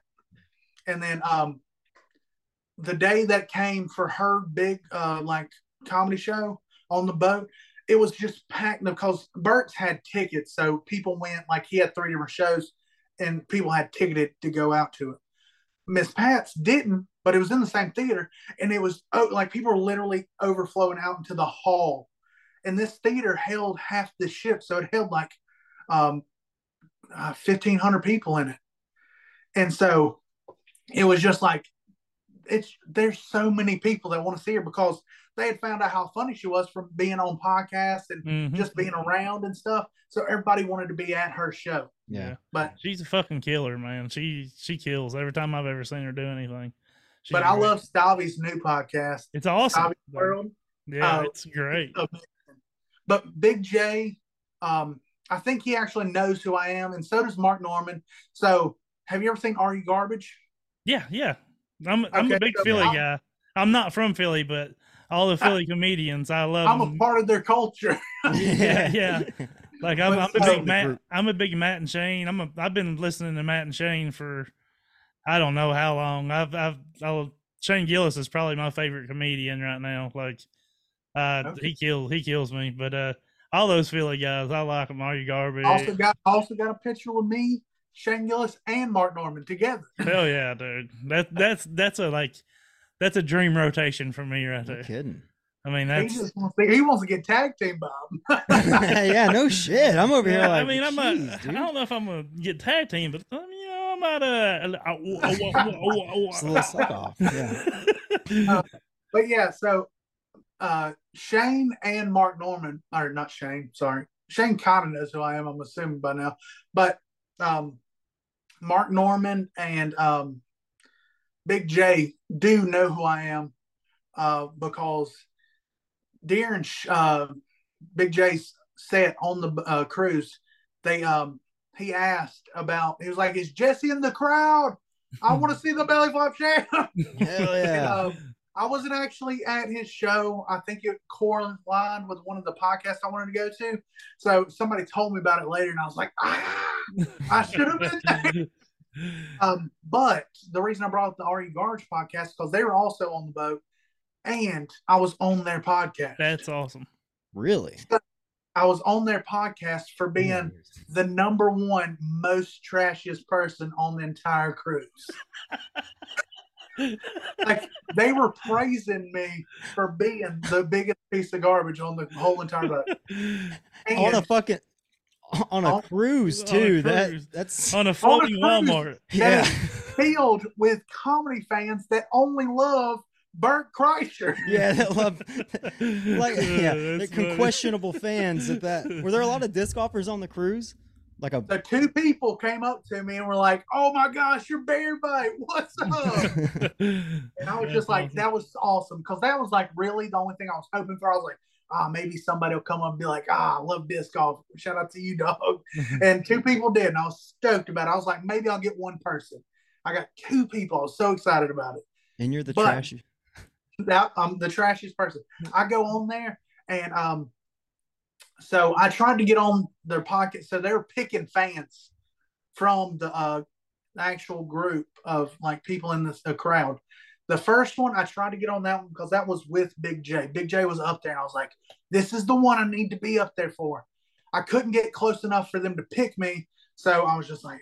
And then um, the day that came for her big uh like comedy show on the boat, it was just packed because Bert's had tickets, so people went like he had three different shows and people had ticketed to go out to it. Miss Pat's didn't, but it was in the same theater, and it was oh, like people were literally overflowing out into the hall. And this theater held half the ship, so it held like um, uh, fifteen hundred people in it, and so it was just like it's there's so many people that want to see her because they had found out how funny she was from being on podcasts and Mhm. just being around and stuff. So everybody wanted to be at her show. Yeah. But she's a fucking killer, man. She she kills every time I've ever seen her do anything. She's but I love Stavvy's new podcast, it's awesome. Stavvy's World. Yeah, uh, it's great. But Big Jay, um, I think he actually knows who I am, and so does Mark Normand. So have you ever seen Are You Garbage? Yeah, yeah. I'm I'm Okay, a big so Philly I'm- guy. I'm not from Philly, but all the *laughs* Philly comedians, I love. I'm a part of their culture. *laughs* *laughs* Yeah, yeah. Like I'm, I'm a big Matt. I'm a big Matt and Shane. I'm a. I've been listening to Matt and Shane for, I don't know how long. I've I've I'll, Shane Gillis is probably my favorite comedian right now. Like, uh, Okay. he kills he kills me. But uh, all those Philly guys, I like them. Are you garbage? also got also got a picture with me, Shane Gillis, and Mark Normand together. *laughs* Hell yeah, dude. That that's that's a like, that's a dream rotation for me right No there. kidding. I mean, He just wants to, he wants to get tag team Bob. *laughs* *laughs* yeah, no shit. I'm over here Yeah, like. I mean, I'm a, "Jeez, I don't know if I'm gonna get tag team, but um, you know, I'm at a. It's a little suck off. Yeah. but yeah, so uh Shane and Mark Normand, or not Shane, sorry. Shane kind of knows who I am, I'm assuming by now. But um Mark Normand and um Big Jay do know who I am uh because during uh Big Jay's set on the uh, cruise, they um he asked about he was like, Is Jesse in the crowd? I want to *laughs* see the belly flop champ. Hell *laughs* yeah. Um, I wasn't actually at his show. I think it correlated with one of the podcasts I wanted to go to. So somebody told me about it later, and I was like, ah, I should have been there. *laughs* Um, but the reason I brought up the Are You Garbage podcast because they were also on the boat, and I was on their podcast. That's awesome. really? I was on their podcast for being the number one most trashiest person on the entire cruise. *laughs* like they were praising me for being the biggest piece of garbage on the whole entire boat. *laughs* on a fucking on a On- cruise on a too. That that's On a floating cruise. Walmart. yeah. filled with comedy fans that only love Bert Kreischer. *laughs* Yeah, that love *laughs* like yeah, That's the funny. questionable fans at that. Were there a lot of disc golfers on the cruise? Like a The two people came up to me and were like, "Oh my gosh, you're Bear Bite. What's up?" *laughs* And I was just like, that was awesome because that was like really the only thing I was hoping for. I was like, ah, maybe somebody will come up and be like, ah, I love disc golf. Shout out to you, dog. *laughs* And two people did, and I was stoked about it. I was like, maybe I'll get one person. I got two people. I was so excited about it. and you're the But- trash. That I'm the trashiest person. I go on there and um, so I tried to get on their pocket. So they're picking fans from the uh actual group of like people in this the crowd. The first one I tried to get on that one because that was with Big Jay. Big Jay was up there, and I was like, "This is the one I need to be up there for." I couldn't get close enough for them to pick me, so I was just like,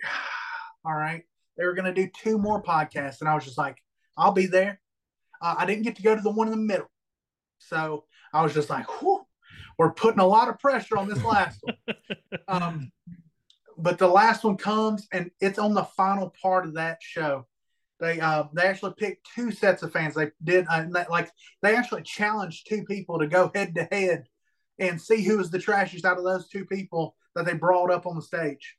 "All right." They were gonna do two more podcasts, and I was just like, "I'll be there." Uh, I didn't get to go to the one in the middle, so I was just like, Whew, "We're putting a lot of pressure on this last one." *laughs* um, but the last one comes and it's on the final part of that show. They uh they actually picked two sets of fans. They did uh, like they actually challenged two people to go head to head and see who was the trashiest out of those two people that they brought up on the stage.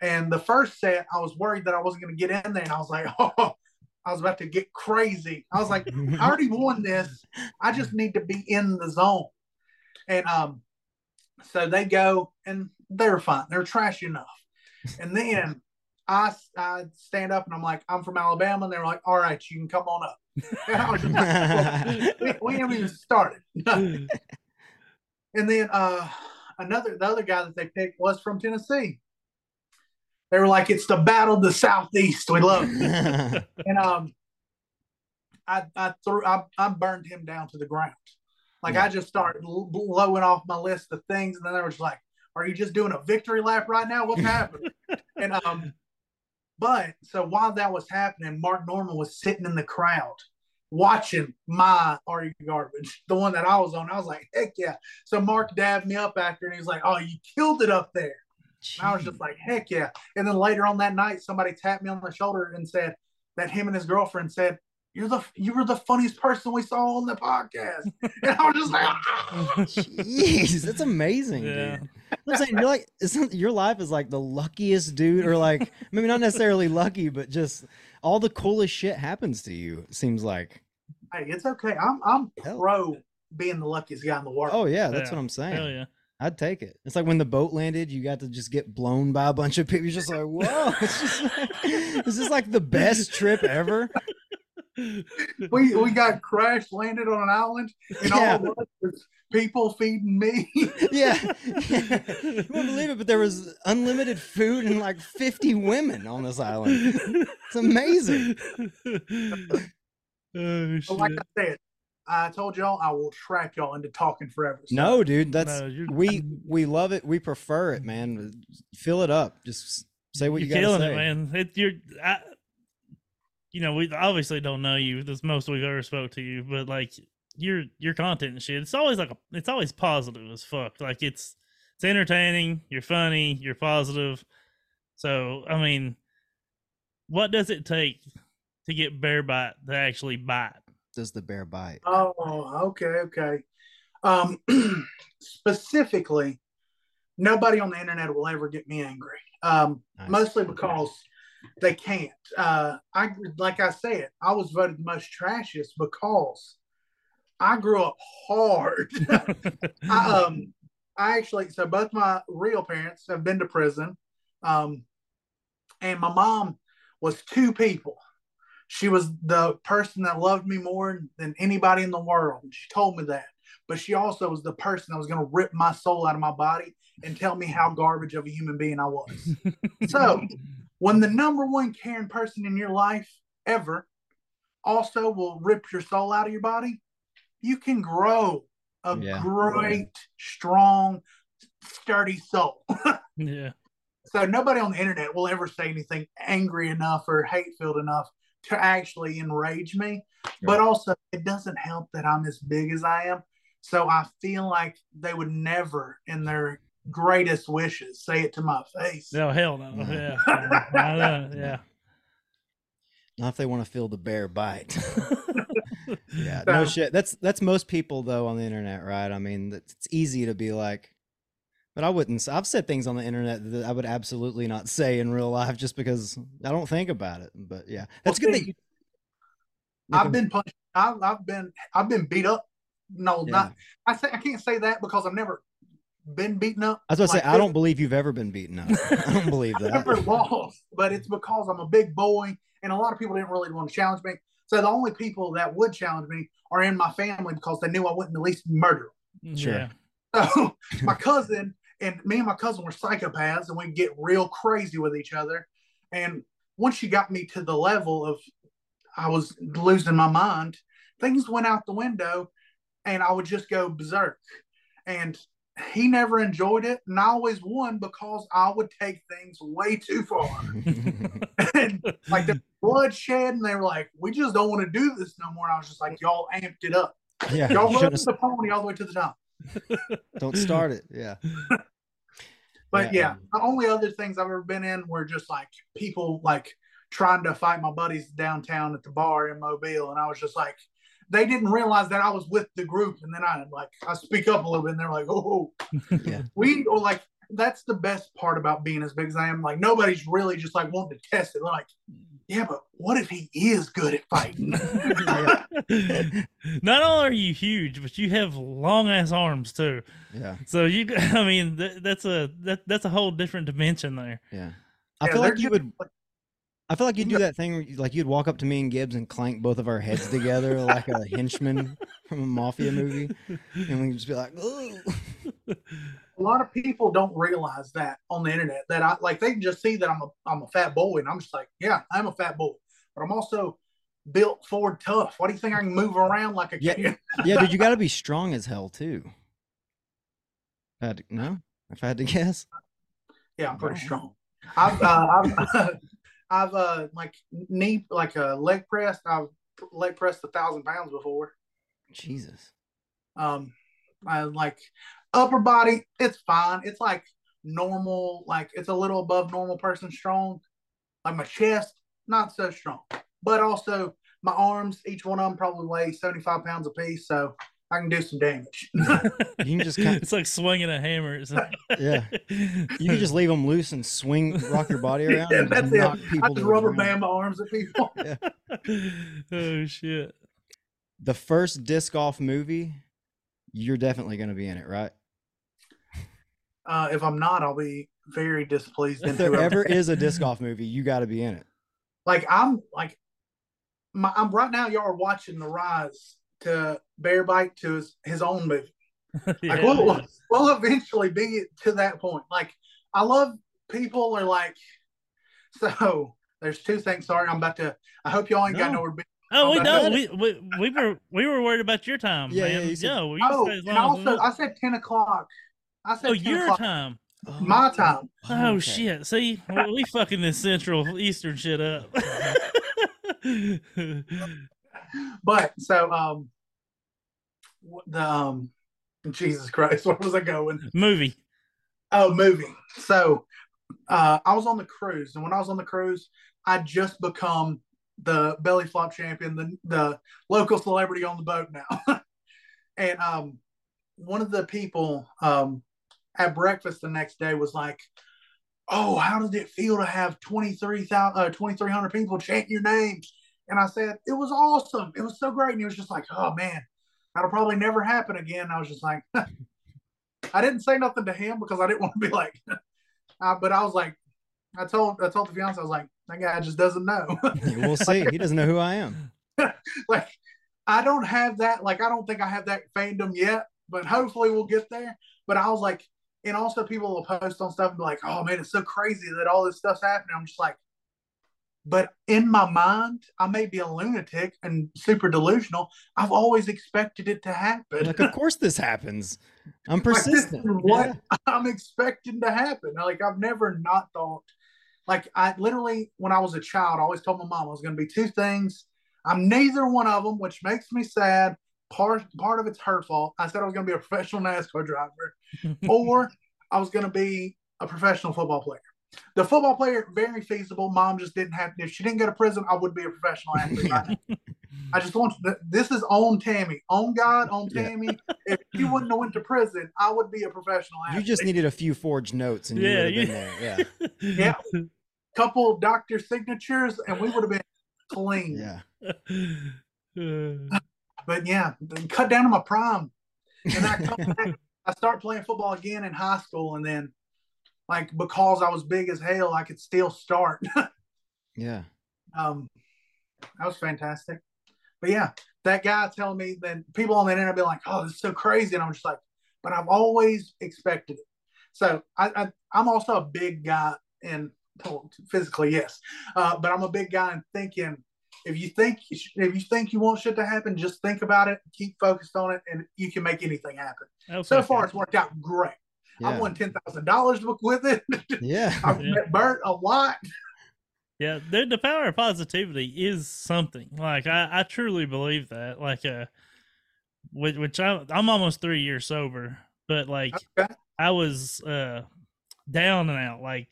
And the first set, I was worried that I wasn't going to get in there, and I was like, *laughs* oh, I was about to get crazy. I was like, I already won this. I just need to be in the zone. And um, so they go and they're fine. They're trashy enough. And then I, I stand up and I'm like, I'm from Alabama. And they're like, all right, you can come on up. *laughs* And I was just like, we, we haven't even started. *laughs* and then uh, another, the other guy that they picked was from Tennessee. They were like, it's the battle of the Southeast. We love it. *laughs* And um, I I threw I, I burned him down to the ground. Like Yeah. I just started blowing off my list of things, and then I was like, Are you just doing a victory lap right now? What's happening? *laughs* and um, but so while that was happening, Mark Normand was sitting in the crowd watching my Are You Garbage, the one that I was on. I was like, heck yeah. So Mark dabbed me up after and he was like, Oh, you killed it up there. And I was just like, heck yeah. And then later on that night, somebody tapped me on the shoulder and said that him and his girlfriend said, You're the you were the funniest person we saw on the podcast. *laughs* And I was just like, "Ah." Jeez, that's amazing, Yeah. dude. I'm saying you're like, isn't your life is like the luckiest dude, or like maybe not necessarily lucky, but just all the coolest shit happens to you. it Seems like. Hey, it's okay. I'm I'm Hell. pro being the luckiest guy in the world. Oh yeah, that's Yeah. what I'm saying. Hell yeah. I'd take it. It's like when the boat landed, you got to just get blown by a bunch of people. You're just like, whoa, *laughs* it's just like, this is like the best trip ever. *laughs* we we got crash landed on an island and Yeah. all it was was people feeding me. *laughs* Yeah. yeah. You won't believe it, but there was unlimited food and like 50 women on this island. It's amazing. *laughs* oh, But like. I said, I told y'all I will trap y'all into talking forever. So No, dude, that's No, we we love it. We prefer it, man. Fill it up. Just say what you're you got to killing say. it, man. It, you're, I, you know, we obviously don't know you. That's most we've ever spoke to you, but like your your content and shit, it's always like a, it's always positive as fuck. Like it's it's entertaining. You're funny. You're positive. So I mean, what does it take to get bear bite to actually bite? Does the bear bite? Oh, okay, okay. Um, *clears throat* specifically, nobody on the internet will ever get me angry. Um, Nice. mostly because they can't. Uh, I like I said, I was voted the most trashiest because I grew up hard. *laughs* *laughs* I, um, I actually, so both my real parents have been to prison. Um, and my mom was two people. She was the person that loved me more than anybody in the world. She told me that. But she also was the person that was going to rip my soul out of my body and tell me how garbage of a human being I was. *laughs* so, when the number one caring person in your life ever also will rip your soul out of your body, you can grow a Yeah. great, strong, sturdy soul. *laughs* yeah, So nobody on the internet will ever say anything angry enough or hate filled enough to actually enrage me. But also, it doesn't help that I'm as big as I am. So I feel like they would never, in their greatest wishes, say it to my face. no hell no. No. Yeah, *laughs* I uh, yeah. Not if they want to feel the bear bite. *laughs* yeah, no shit. That's that's most people though on the internet, right? I mean, it's it's easy to be like, but I wouldn't. I've said things on the internet that I would absolutely not say in real life just because I don't think about it. But yeah, that's Well, good that you. I've been punched. I've, I've been I've been beat up. No, Yeah. not. I say I can't say that because I've never been beaten up. I was about to like say, I don't believe you've ever been beaten up. *laughs* I don't believe I've never that. lost, but it's because I'm a big boy, and a lot of people didn't really want to challenge me. So the only people that would challenge me are in my family because they knew I wouldn't at least murder. Mm-hmm. Sure. Yeah. So *laughs* my cousin and me and my cousin were psychopaths, and we would get real crazy with each other. And once she got me to the level of I was losing my mind, things went out the window, and I would just go berserk. And he never enjoyed it, and I always won because I would take things way too far. *laughs* and like the bloodshed, and they were like, "We just don't want to do this no more." And I was just like, "Y'all amped it up. yeah, Y'all rode the pony all the way to the top." *laughs* don't start it. Yeah. *laughs* But Yeah, yeah, um, the only other things I've ever been in were just like people like trying to fight my buddies downtown at the bar in Mobile, and I was just like, they didn't realize that I was with the group, and then I like I speak up a little bit, and they're like, oh, Yeah. *laughs* we or like that's the best part about being as big as I am. Like nobody's really just like wanting to test it. They're like, yeah, but what if he is good at fighting? *laughs* Not only are you huge, but you have long ass arms too. Yeah. So you, *laughs* I mean, that, that's a that, that's a whole different dimension there. Yeah. I Yeah, feel like you just, would. like- I feel like you'd do that thing where you, like you'd walk up to me and Gibbs and clank both of our heads together like a henchman from a mafia movie, and we'd just be like, a lot of people don't realize that on the internet that I like they can just see that I'm a I'm a fat boy and I'm just like yeah I'm a fat boy but I'm also built Ford tough. Why do you think I can move around like a Yeah. kid? yeah, dude, you got to *laughs* be strong as hell too. Uh, no, If I had to guess. Yeah, I'm pretty strong. I've uh, I've *laughs* I've uh like knee like a leg pressed. I've leg pressed a thousand pounds before. Jesus. Um, I like upper body. It's fine. It's like normal. Like it's a little above normal person strong. Like my chest, not so strong, but also my arms. Each one of them probably weigh seventy five pounds a piece, so I can do some damage. *laughs* You can just kind it's like swinging a hammer. It's like- Yeah. you can just leave them loose and swing, rock your body *laughs* around, Yeah, and that's knock it. people I just the rubber band my arms at people. *laughs* oh shit. The first disc golf movie, you're definitely going to be in it, right? Uh, if I'm not, I'll be very displeased. If there ever is a disc golf movie, you got to be in it. like I'm like my I'm right now y'all are watching the rise to Bear Bite to his, his own movie. *laughs* Like Yeah, we'll, we'll, we'll eventually be to that point. Like I love people are like so there's two things. Sorry, I'm about to I hope y'all ain't got No. nowhere big. Oh, we Oh, don't. We, we we were we were worried about your time, Yeah, yeah, man. you said- Yeah, we Oh, and long we also. I said ten o'clock. I said Oh, 10 your o'clock. time. My time. Oh, oh okay. shit! See, we, we fucking this Central Eastern shit up. *laughs* *laughs* But so um the um Jesus Christ, *laughs* where was I going? Movie. Oh, movie. So uh, I was on the cruise, and when I was on the cruise, I just become the belly flop champion, the the local celebrity on the boat now. *laughs* and um, one of the people um, at breakfast the next day was like, "Oh, how did it feel to have 23,000 uh, 2,300 people chant your name?" And I said, "It was awesome. It was so great." And he was just like, "Oh man, that'll probably never happen again." I was just like. *laughs* I didn't say nothing to him because I didn't *laughs* want to be like, *laughs* uh, but I was like, I told I told the fiance I was like, that guy just doesn't know. we'll see. He doesn't know who I am. like, I don't have that. Like, I don't think I have that fandom yet, but hopefully we'll get there. But I was like, and also people will post on stuff and be like, oh man, it's so crazy that all this stuff's happening. I'm just like, but in my mind, I may be a lunatic and super delusional. I've always expected it to happen. Like, of course this happens. I'm Like, persistent. what Yeah. *laughs* I'm expecting to happen. Like I've never not thought. Like I literally, when I was a child, I always told my mom I was going to be two things. I'm neither one of them, which makes me sad. Part part of it's her fault. I said I was going to be a professional *laughs* NASCAR driver, *laughs* or I was going to be a professional football player. The football player very feasible. Mom just didn't have. If she didn't go to prison, I would be a professional athlete. right. *laughs* I just want th- this is on Tammy, on God, on Yeah. Tammy. if you wouldn't have went to prison, I would be a professional You just needed a few forged notes and you Yeah, would have you- been there. Yeah. *laughs* Yeah. couple doctor signatures, and we would have been clean. Yeah. *laughs* But yeah, cut down to my prime, and I come back. I start playing football again in high school, and then like because I was big as hell, I could still start. *laughs* Yeah. um, that was fantastic. But yeah, that guy telling me that people on the internet be like, "Oh, this is so crazy," and I'm just like, "But I've always expected it." So I, I I'm also a big guy in physically, yes, uh, but I'm a big guy in thinking. If you think if you think you want shit to happen, just think about it, keep focused on it, and you can make anything happen. oh, So far, it's worked out great. I won ten thousand dollars with it. *laughs* Yeah. I've Yeah. met Bert a lot. Yeah, the the power of positivity is something. Like I, I truly believe that. Like uh, which, which I I'm almost three years sober, but like Okay. I was uh down and out, like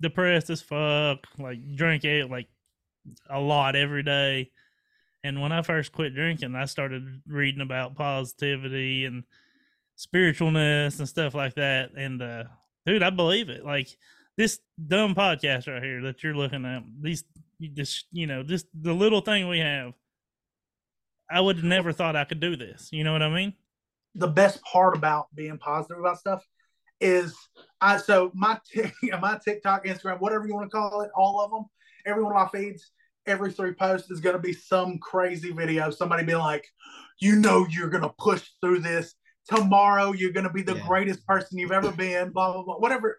depressed as fuck, like drink it like a lot every day. And when I first quit drinking, I started reading about positivity and spiritualness and stuff like that. And uh dude, I believe it. Like this dumb podcast right here that you're looking at, these just you know, just the little thing we have. I would never thought I could do this. You know what I mean? the best part about being positive about stuff is I so my *laughs* Tik- my TikTok, Instagram, whatever you want to call it, all of them, every one of my feeds, every three posts is going to be some crazy video. Somebody being like, "You know, you're going to push through this tomorrow. You're going to be the Yeah. greatest person you've ever been." Blah blah blah. Whatever.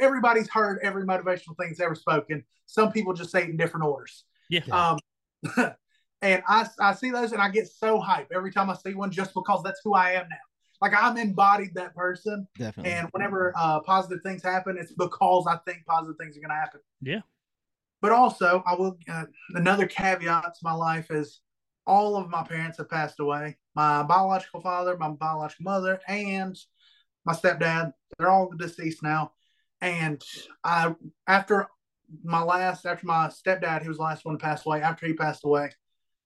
Everybody's heard every motivational thing that's ever spoken. Some people just say it in different orders. Yeah. Um, *laughs* and I, I see those and I get so hyped every time I see one just because that's who I am now. like I'm embodied that person. Definitely. And whenever uh, positive things happen, it's because I think positive things are going to happen. Yeah. But also, I will uh, another caveat to my life is all of my parents have passed away. My biological father, my biological mother, and my stepdad. They're all deceased now. And I, after my last, after my stepdad, he was the last one to pass away. After he passed away,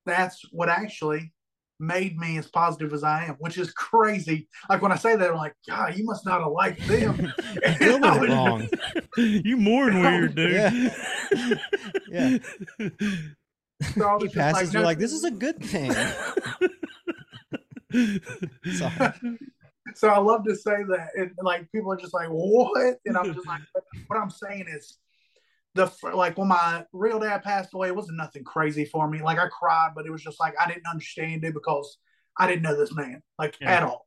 that's what actually made me as positive as I am, which is crazy. Like when I say that, I'm like, God, you must not have liked them. *laughs* Deal *laughs* with it wrong. you mourn weird, *laughs* dude. Yeah. Yeah. So He passes. like, you're like, this is a good thing. *laughs* So I love to say that, and like people are just like, "What?" And I'm just like, *laughs* "What I'm saying is, the like when my real dad passed away, it wasn't nothing crazy for me. Like I cried, but it was just like I didn't understand it because I didn't know this man like Yeah. at all.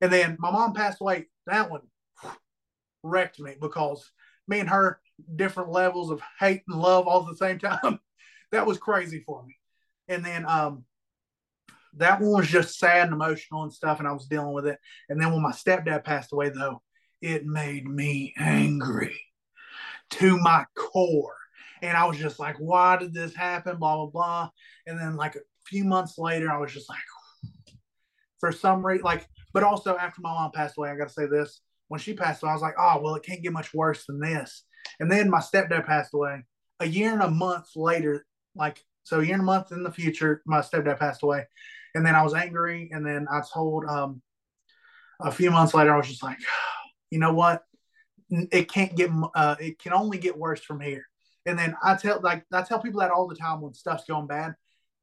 And then my mom passed away. That one wrecked me because me and her different levels of hate and love all at the same time. *laughs* that was crazy for me. And then um that one was just sad and emotional and stuff, and I was dealing with it. And then when my stepdad passed away, though, it made me angry to my core. And I was just like, why did this happen? Blah, blah, blah. And then, like, a few months later, I was just like, *sighs* for some reason, like, but also after my mom passed away, I got to say this. When she passed away, I was like, oh, well, it can't get much worse than this. And then my stepdad passed away. A year and a month later, like, so a year and a month in the future, my stepdad passed away and then I was angry, and then I told um, a few months later, I was just like, *sighs* you know what, it can't get, uh, it can only get worse from here. And then I tell like I tell people that all the time when stuff's going bad,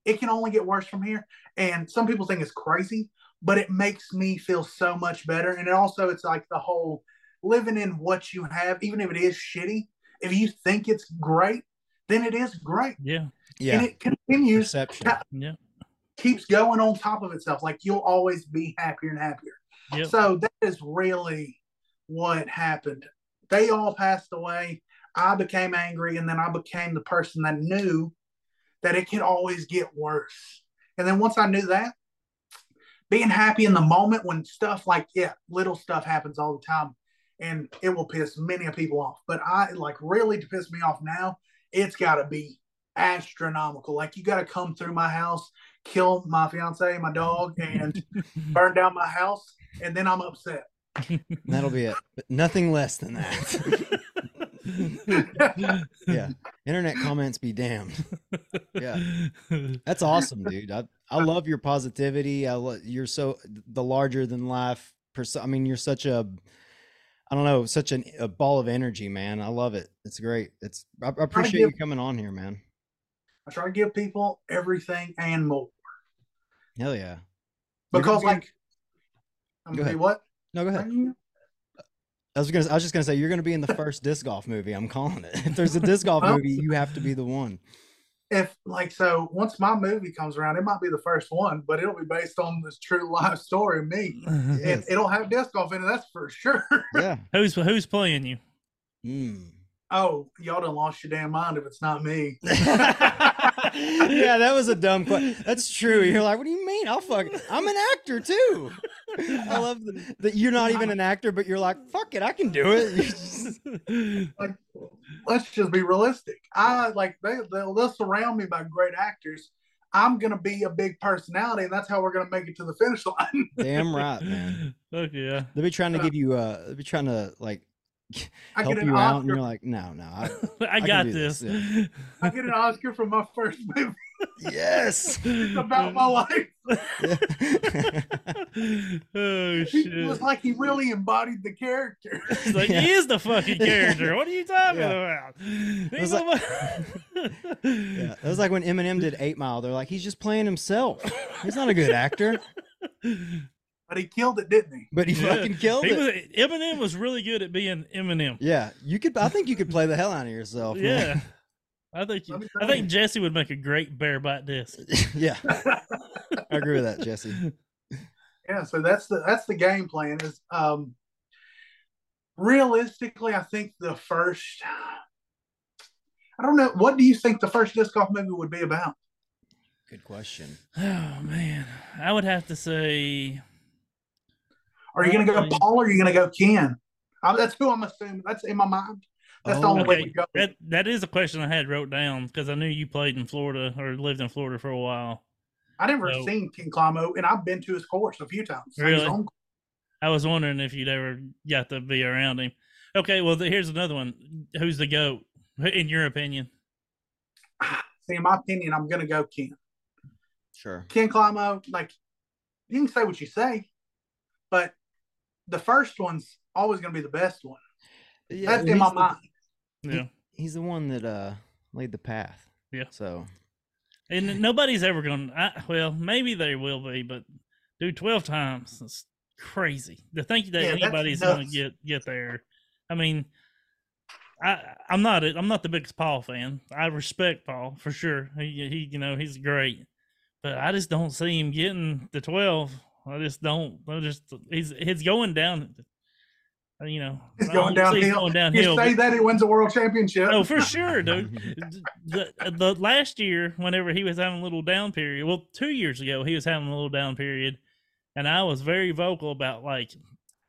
it can only get worse from here. And some people think it's crazy, but it makes me feel so much better. And it also it's like the whole living in what you have, even if it is shitty. If you think it's great, then it is great, Yeah. Yeah. And it continues Perception. Yeah. keeps going on top of itself. Like you'll always be happier and happier. Yep. So that is really what happened. They all passed away. I became angry, and then I became the person that knew that it could always get worse. And then once I knew that, being happy in the moment when stuff like yeah, little stuff happens all the time, and it will piss many of people off. But I like really to piss me off now, it's got to be astronomical. Like you got to come through my house, kill my fiance, my dog, and *laughs* burn down my house, and then I'm upset. That'll be it. But nothing less than that. *laughs* yeah. Internet comments be damned. Yeah. *laughs* That's awesome, dude. I, I love your positivity. I lo- you're so the larger than life. Pers- I mean, you're such a, I don't know, such an, a ball of energy, man. I love it. It's great. It's I, I appreciate you give- coming on here, man. I try to give people everything and more Hell yeah. You're gonna because, like, I'm Go gonna be ahead. what? No, go ahead. I was gonna. I was just gonna say you're gonna be in the *laughs* first disc golf movie. I'm calling it. If there's a disc golf movie, you have to be the one. If like so, once my movie comes around, it might be the first one, but it'll be based on this true life story of me, *laughs* and Yes. it'll have disc golf in it. That's for sure. Yeah. *laughs* who's who's playing you? Mm. oh, y'all done lost your damn mind if it's not me. *laughs* yeah, that was a dumb question. That's true. You're like, what do you mean? I'll fuck. I'm an actor too. I love that that you're not even an actor, but you're like, fuck it, I can do it. like let's just be realistic i like they they'll, they'll surround me by great actors i'm gonna be a big personality and that's how we're gonna make it to the finish line *laughs* Damn right, man. *laughs* Fuck yeah. They'll be trying to give you. Uh, they'll be trying to like *laughs* i help get an you out, and you're like, no, no. I, I, can got do this. this, i get an oscar for my first movie yes. *laughs* about my life *laughs* *laughs* oh shit. it was like he really embodied the character It's like Yeah. he is the fucking character. What are you talking Yeah. about? He's was a- Yeah, that was like when Eminem did Eight Mile. They're like, he's just playing himself. He's not a good actor, but he killed it didn't he but he Yeah. fucking killed He it. was, Eminem was really good at being Eminem. Yeah, you could. I think you could play the hell out of yourself. man. Yeah. I think Let me I think you. Jesse would make a great bear bite disc. *laughs* yeah, *laughs* I agree with that, Jesse. yeah so that's the that's the game plan is um realistically i think the first i don't know what do you think the first disc golf movie would be about Good question. *sighs* Oh man, I would have to say Are you going to go Probably. Paul or are you going to go Ken? Uh, that's who I'm assuming. That's in my mind. That's the Oh, only way Okay, we go. that that is a question I had wrote down because I knew you played in Florida or lived in Florida for a while. I never So- seen Ken Climo, and I've been to his course a few times. His Really? own- I was wondering if you'd ever got to be around him. Okay, well, th- here's another one. Who's the goat in your opinion? *sighs* See, in my opinion, I'm going to go Ken. Sure. Ken Climo, like, you can say what you say, but the first one's always going to be the best one. Yeah, That's in my mind. Yeah, He's the one that uh laid the path. Yeah. So and nobody's ever going. to Well, maybe they will be, but dude, twelve times. It's crazy to think that Yeah, anybody's going to get get there. I mean, I I'm not a, I'm not the biggest Paul fan. I respect Paul for sure. He he you know he's great, but I just don't see him getting the twelve. I just don't. I just he's he's going down. Uh, you know, He's going see he's downhill. You say that he wins a world championship. Oh, for sure, *laughs* dude. the, the last year, whenever he was having a little down period, well, two years ago, he was having a little down period, and I was very vocal about like,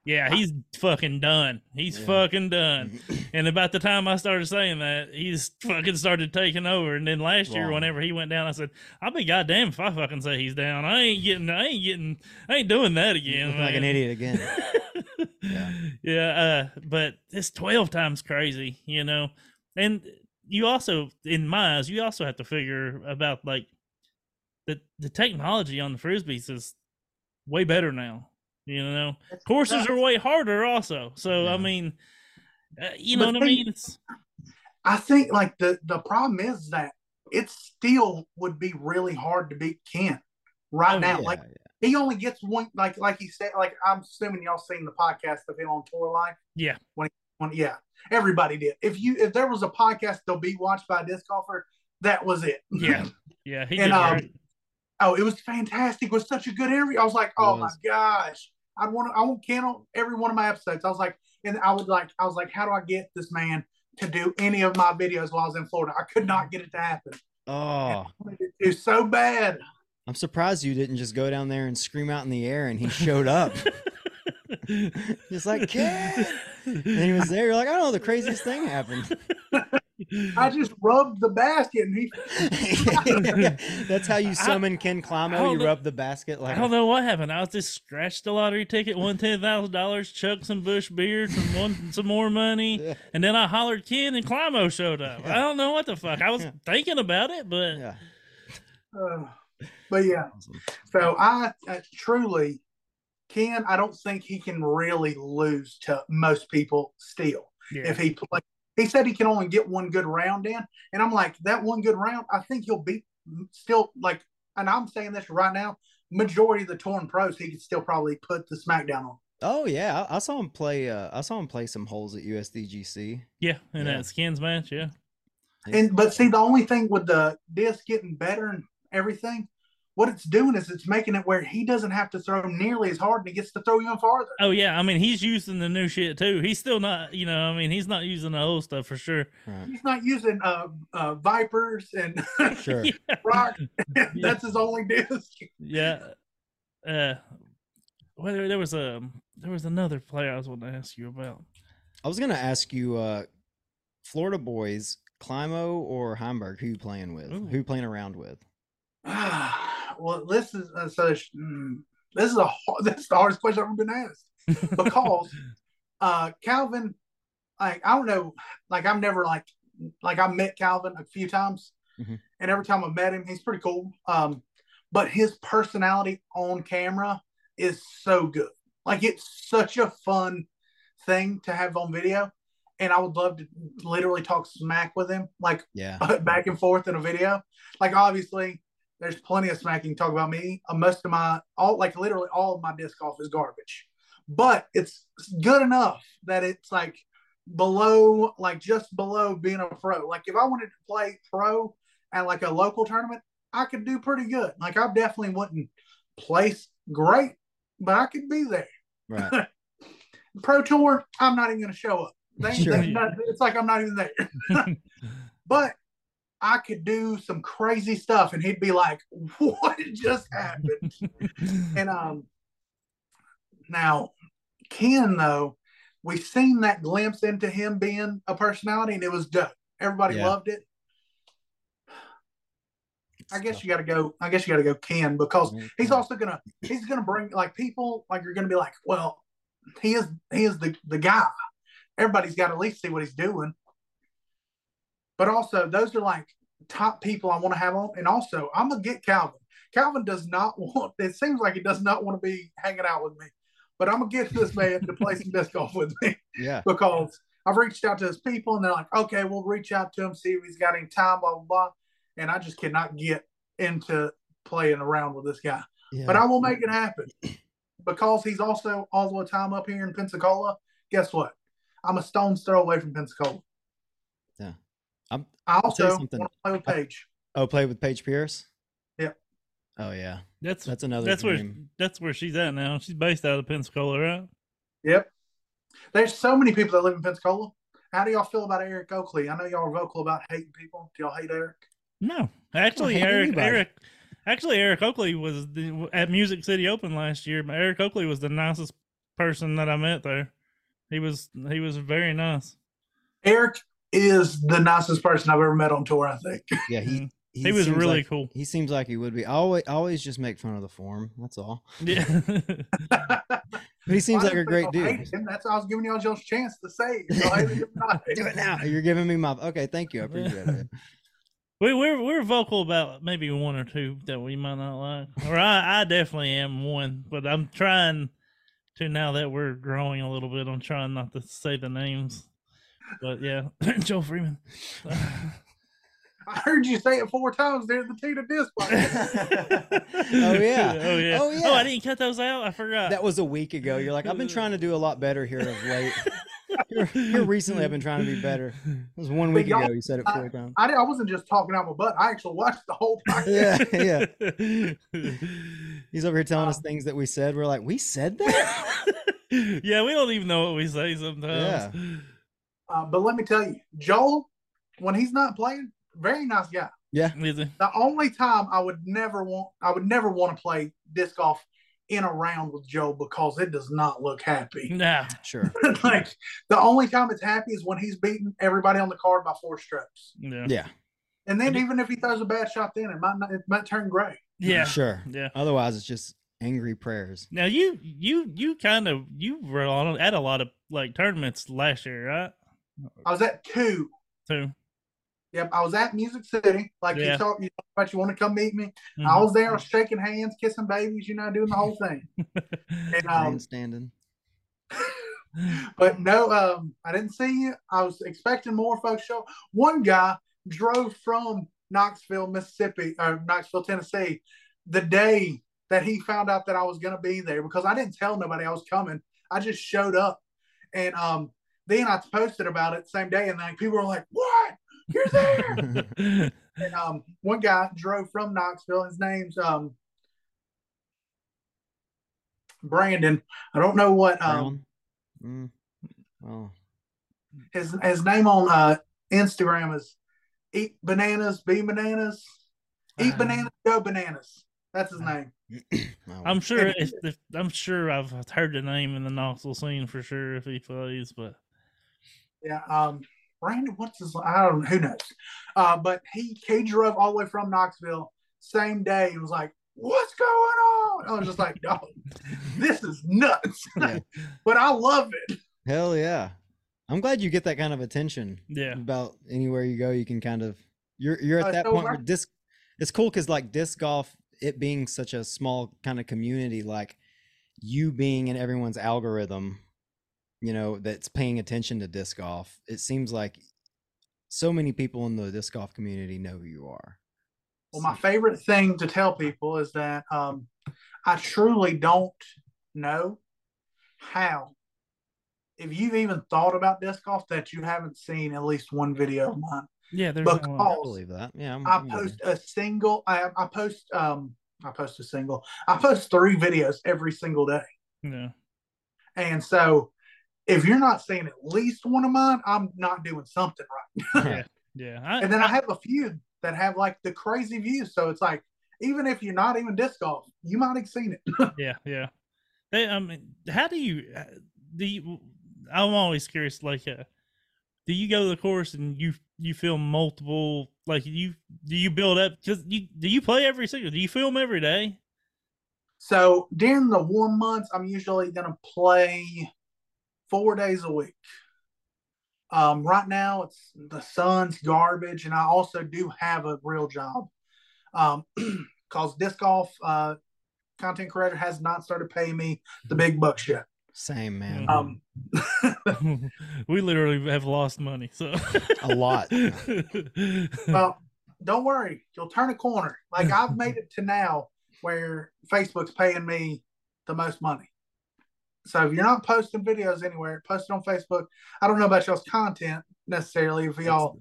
yeah, he's fucking done. He's Yeah. fucking done. *laughs* And about the time I started saying that, he's fucking started taking over. And then last year, Wrong. whenever he went down, I said, "I'll be goddamn if I fucking say he's down. I ain't getting, I ain't getting, I ain't doing that again." Like an idiot again. *laughs* yeah. Yeah. uh, but it's 12 times crazy, you know. And you also, in my eyes, you also have to figure about like the the technology on the frisbees is way better now. You know, courses are way harder also. So I mean, uh, you know But what I mean? It's, I think like the the problem is that it still would be really hard to beat Ken right Oh, now. Yeah, Like yeah. he only gets one. Like like he said. Like I'm assuming y'all seen the podcast of him on tour life. Yeah. When when yeah, everybody did. If you if there was a podcast to be watched by a disc golfer, that was it. yeah, *laughs* yeah. He And, did um, great. Oh, it was fantastic. It was such a good interview. I was like, oh my gosh. I want to, I want Ken on every one of my episodes. I was like, and I would like, I was like, how do I get this man to do any of my videos while I was in Florida? I could not get it to happen. Oh, I it to so bad. I'm surprised you didn't just go down there and scream out in the air and he showed up. *laughs* *laughs* Just like kid. And he was there. You're like, I don't know, the craziest thing happened. I just rubbed the basket and he, *laughs* That's how you I- summon Ken I Climo. don't You know- rub the basket like I don't know what happened. I was just scratched the lottery ticket, won ten thousand dollars, chucked some Busch beer, some won *laughs* some more money, Yeah. and then I hollered Ken and Climo showed up. I don't know what the fuck. I was Yeah. thinking about it, but Yeah. uh, but yeah. Awesome. So I uh, truly, Ken, I don't think he can really lose to most people still. yeah, if he play. He said he can only get one good round in, and I'm like that one good round. I think he'll beat still like, and I'm saying this right now. Majority of the torn pros, he could still probably put the smackdown on. Oh yeah, I, I saw him play. Uh, I saw him play some holes at USDGC. yeah, in Yeah. that skins match, yeah, And but see, the only thing with the disc getting better and everything, what it's doing is it's making it where he doesn't have to throw nearly as hard, and he gets to throw even farther. oh yeah. I mean, he's using the new shit too. He's still not, you know, I mean, he's not using the old stuff for sure. Right. He's not using uh, uh vipers and *laughs* Sure. yeah, rock. *laughs* *laughs* That's his only disc. yeah. Uh, well, there, there was a there was another player I was wanting to ask you about. I was gonna ask you, uh, Florida boys, Climo or Heimburg? Who you playing with? Ooh. Who you playing around with? *sighs* well, this is uh, so. mm, This is a *laughs* is the hardest question I've ever been asked because *laughs* uh, Calvin, like I don't know, like I've never like like I met Calvin a few times, Mhm. and every time I met him, he's pretty cool. Um, but his personality on camera is so good. Like it's such a fun thing to have on video, and I would love to literally talk smack with him, like Yeah. *laughs* back and forth in a video. Like obviously, there's plenty of smack you can talk about me. Uh, most of my all like literally all of my disc golf is garbage, but it's good enough that it's like below, like just below being a pro. Like if I wanted to play pro at like a local tournament, I could do pretty good. Like I definitely wouldn't place great, but I could be there. Right. *laughs* Pro tour, I'm not even going to show up. They, *laughs* Sure. they- it's like I'm not even there. *laughs* but I could do some crazy stuff, and he'd be like, *laughs* "What just happened?" *laughs* and um, now Ken though, we've seen that glimpse into him being a personality, and it was dope. Everybody Yeah. loved it. I guess you got to go. I guess you got to go Ken because he's also gonna he's gonna bring like people like you're gonna be like, well, he is he is the the guy. Everybody's got to at least see what he's doing. But also, those are like top people I want to have on, and also I'm gonna get Calvin. Calvin does not *laughs* want. It seems like he does not want to be hanging out with me, but I'm gonna get this man to play some disc golf with me yeah. *laughs* because I've reached out to his people and they're like, okay, we'll reach out to him, see if he's got any time, blah, blah, blah. And I just cannot get into playing around with this guy. yeah. But I will make it happen *clears throat* because he's also all the time up here in Pensacola. Guess what? I'm a stone's throw away from Pensacola. Yeah. I'm- I tell also you want something. to play with Paige. oh, play with Paige Pierce. Yep. Oh yeah, That's that's another. that's where that's where she's at now. She's based out of Pensacola, right? Yep. There's so many people that live in Pensacola. How do y'all feel about Eric Oakley? I know y'all are vocal about hating people. Do y'all hate Eric? No, actually, Eric anybody. Eric actually Eric Oakley was the, at Music City Open last year. but Eric Oakley was the nicest person that I met there. He was he was very nice. Eric is the nicest person I've ever met on tour, I think. *laughs* Yeah, mm-hmm. he He, was really like- cool. He seems like he would be. I always, always just make fun of the form. That's all. Yeah, *laughs* *laughs* But he seems Why like a great dude. him? That's I was giving y'all y'all's chance to say it. Y'all hate him or not. Do it now. You're giving me my. Okay, thank you. I appreciate it. we we're we're vocal about maybe one or two that we might not like, or I I definitely am one, but I'm trying to now that we're growing a little bit. I'm trying not to say the names, but yeah, *clears throat* Joel Freeman. I heard you say it four times during the Tina disc. *laughs* podcast. *laughs* Oh, yeah. Oh yeah. Oh, yeah. Oh, yeah. I didn't cut those out. I forgot. That was a week ago. You're like, I've been trying to do a lot better here of late. *laughs* Here, here recently, I've been trying to be better. It was one week ago. You said it four times. I, I wasn't just talking out my butt. I actually watched the whole podcast. Yeah, yeah. He's over here telling us Um, things that we said. We're like, we said that. yeah, we don't even know what we say sometimes. Uh, but let me tell you, Joel, when he's not playing, very nice guy. Yeah, Is it? The only time I would never want, I would never want to play disc golf in a round with Joel because it does not look happy. Nah. sure. *laughs* like the only time it's happy is when he's beating everybody on the card by four strokes. Yeah. Yeah, And then even if he throws a bad shot, then it might not, it might turn gray. Yeah. sure. Yeah. Otherwise, it's just angry prayers. Now you you you kind of you were on at a lot of like tournaments last year, right? I was at two. Two. Yep, I was at Music City. Like Yeah. you talked, you talked about, you want to come meet me. I Mhm. was there, I was shaking hands, kissing babies, you know, doing the whole thing. *laughs* And um, Grandstanding. *laughs* but no, um, I didn't see you. I was expecting more folks show. One guy drove from Knoxville, Mississippi, or Knoxville, Tennessee, the day that he found out that I was going to be there because I didn't tell nobody I was coming. I just showed up, and um, then I posted about it the same day, and like people were like, "What? You're there?" *laughs* and um, one guy drove from Knoxville. His name's um, Brandon. I don't know what um, Mm. Oh, his his name on uh, Instagram is Eat Bananas, Be Bananas, Eat Uh, Bananas, Go Bananas. That's his name. *clears throat* oh. I'm sure if, if I'm sure I've heard the name in the Knoxville scene for sure if he plays, but Yeah. Um, Brandon, what's his? I don't know. Who knows? Uh, but he he drove all the way from Knoxville same day. He was like, "What's going on?" I was just like, "Dog, this is nuts." *laughs* Yeah. *laughs* but I love it. Hell yeah. I'm glad you get that kind of attention. yeah. About anywhere you go, you can kind of you're you're at Uh, that so point my- where disc it's cool because like disc golf, it being such a small kind of community, like you being in everyone's algorithm, you know, that's paying attention to disc golf, it seems like so many people in the disc golf community know who you are. Well, my favorite thing to tell people is that um, I truly don't know how, if you've even thought about disc golf, that you haven't seen at least one video of mine. Yeah, there's no Because- one. I believe that. Yeah, I'm, I I'm with you. post a single. I, I post. Um, I post a single. I post three videos every single day, Yeah. and so if you're not seeing at least one of mine, I'm not doing something right. Yeah. Yeah. I, And then I have a few that have like the crazy views. So it's like, even if you're not even disc golf, you might have seen it. *laughs* yeah, yeah. They, I mean, how do you? uh, do you, I'm always curious. Like, uh, do you go to the course and you you film multiple? Like, you do you build up? Because you do you play every single? Do you film every day? So during the warm months, I'm usually gonna play four days a week. Um, right now, it's the sun's garbage, and I also do have a real job. Um, *clears throat* cause disc golf uh, content creator has not started paying me the big bucks yet. Same man. Um, *laughs* we literally have lost money, so a lot. *laughs* well, don't worry, you'll turn a corner. Like I've made it to now where Facebook's paying me the most money. So if you're not posting videos anywhere, post it on Facebook. I don't know about y'all's content necessarily. If y'all,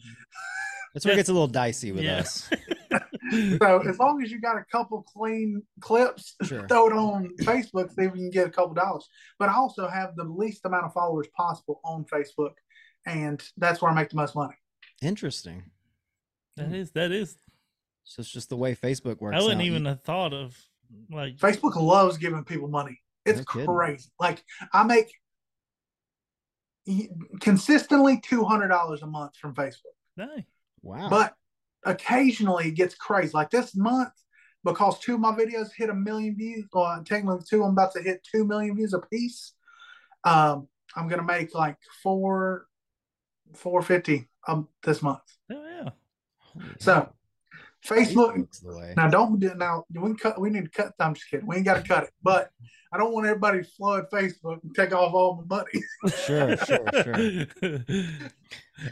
that's *laughs* where it gets a little dicey with Yeah. us. *laughs* so as long as you got a couple clean clips, Sure. *laughs* throw it on Facebook, see if you can get a couple dollars. But I also have the least amount of followers possible on Facebook, and that's where I make the most money. Interesting. that is that is. So it's just the way Facebook works. I wouldn't out. Even have thought of like Facebook loves giving people money. It's No crazy. Like I make consistently two hundred dollars a month from Facebook. Hey, Wow. but occasionally it gets crazy. Like this month, because two of my videos hit a million views, or technically two, I'm about to hit two million views a piece. Um, I'm gonna make like four, four fifty um this month. oh yeah. Holy So. Facebook. Facebook's the way. Now don't now. We can cut. We need to cut. I'm just kidding. We ain't got to cut it. But I don't want everybody to flood Facebook and take off all my money. *laughs* Sure, sure, sure.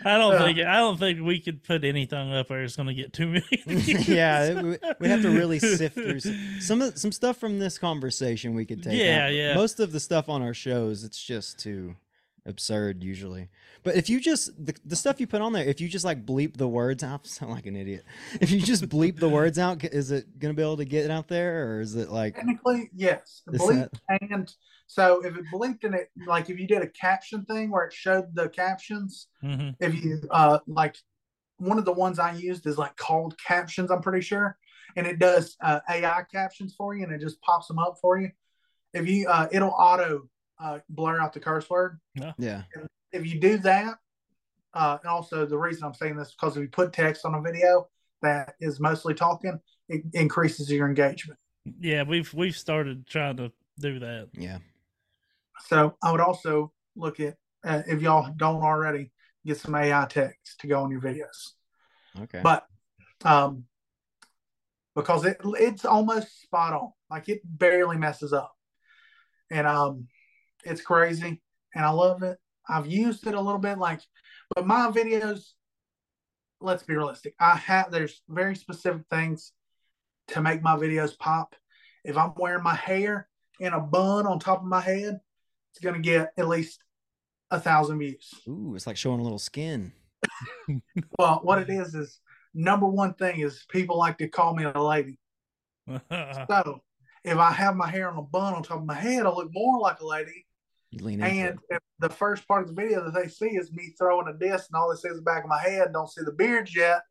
I don't Uh, think I don't think we could put anything up there it's going to get two million. *laughs* views. yeah, we, we have to really sift through some *laughs* some, some stuff from this conversation. We could take. Yeah, out. yeah. Most of the stuff on our shows, it's just too absurd usually. But if you just the, the stuff you put on there, if you just like bleep the words out, *laughs* I sound like an idiot. If you just bleep the words out, is it gonna be able to get it out there, or is it like Technically, yes. Is Bleep and so if it bleeped in it, like if you did a caption thing where it showed the captions, Mhm. if you uh like one of the ones I used is like called captions, I'm pretty sure, and it does uh, AI captions for you, and it just pops them up for you. If you uh, it'll auto uh, blur out the curse word. yeah? If you do that, uh, and also the reason I'm saying this because if you put text on a video that is mostly talking, it increases your engagement. Yeah, we've we've started trying to do that. Yeah. So I would also look at uh, if y'all don't already get some AI text to go on your videos. Okay. but um because it it's almost spot on like it barely messes up and um it's crazy and i love it i've used it a little bit like but my videos let's be realistic i have there's very specific things to make my videos pop if i'm wearing my hair in a bun on top of my head it's going to get at least a thousand views Ooh, it's like showing a little skin. *laughs* well what it is is number one thing is people like to call me a lady *laughs* So if I have my hair on a bun on top of my head, I look more like a lady. You lean into And if the first part of the video that they see is me throwing a disc and all they see is the back of my head, don't see the beards yet.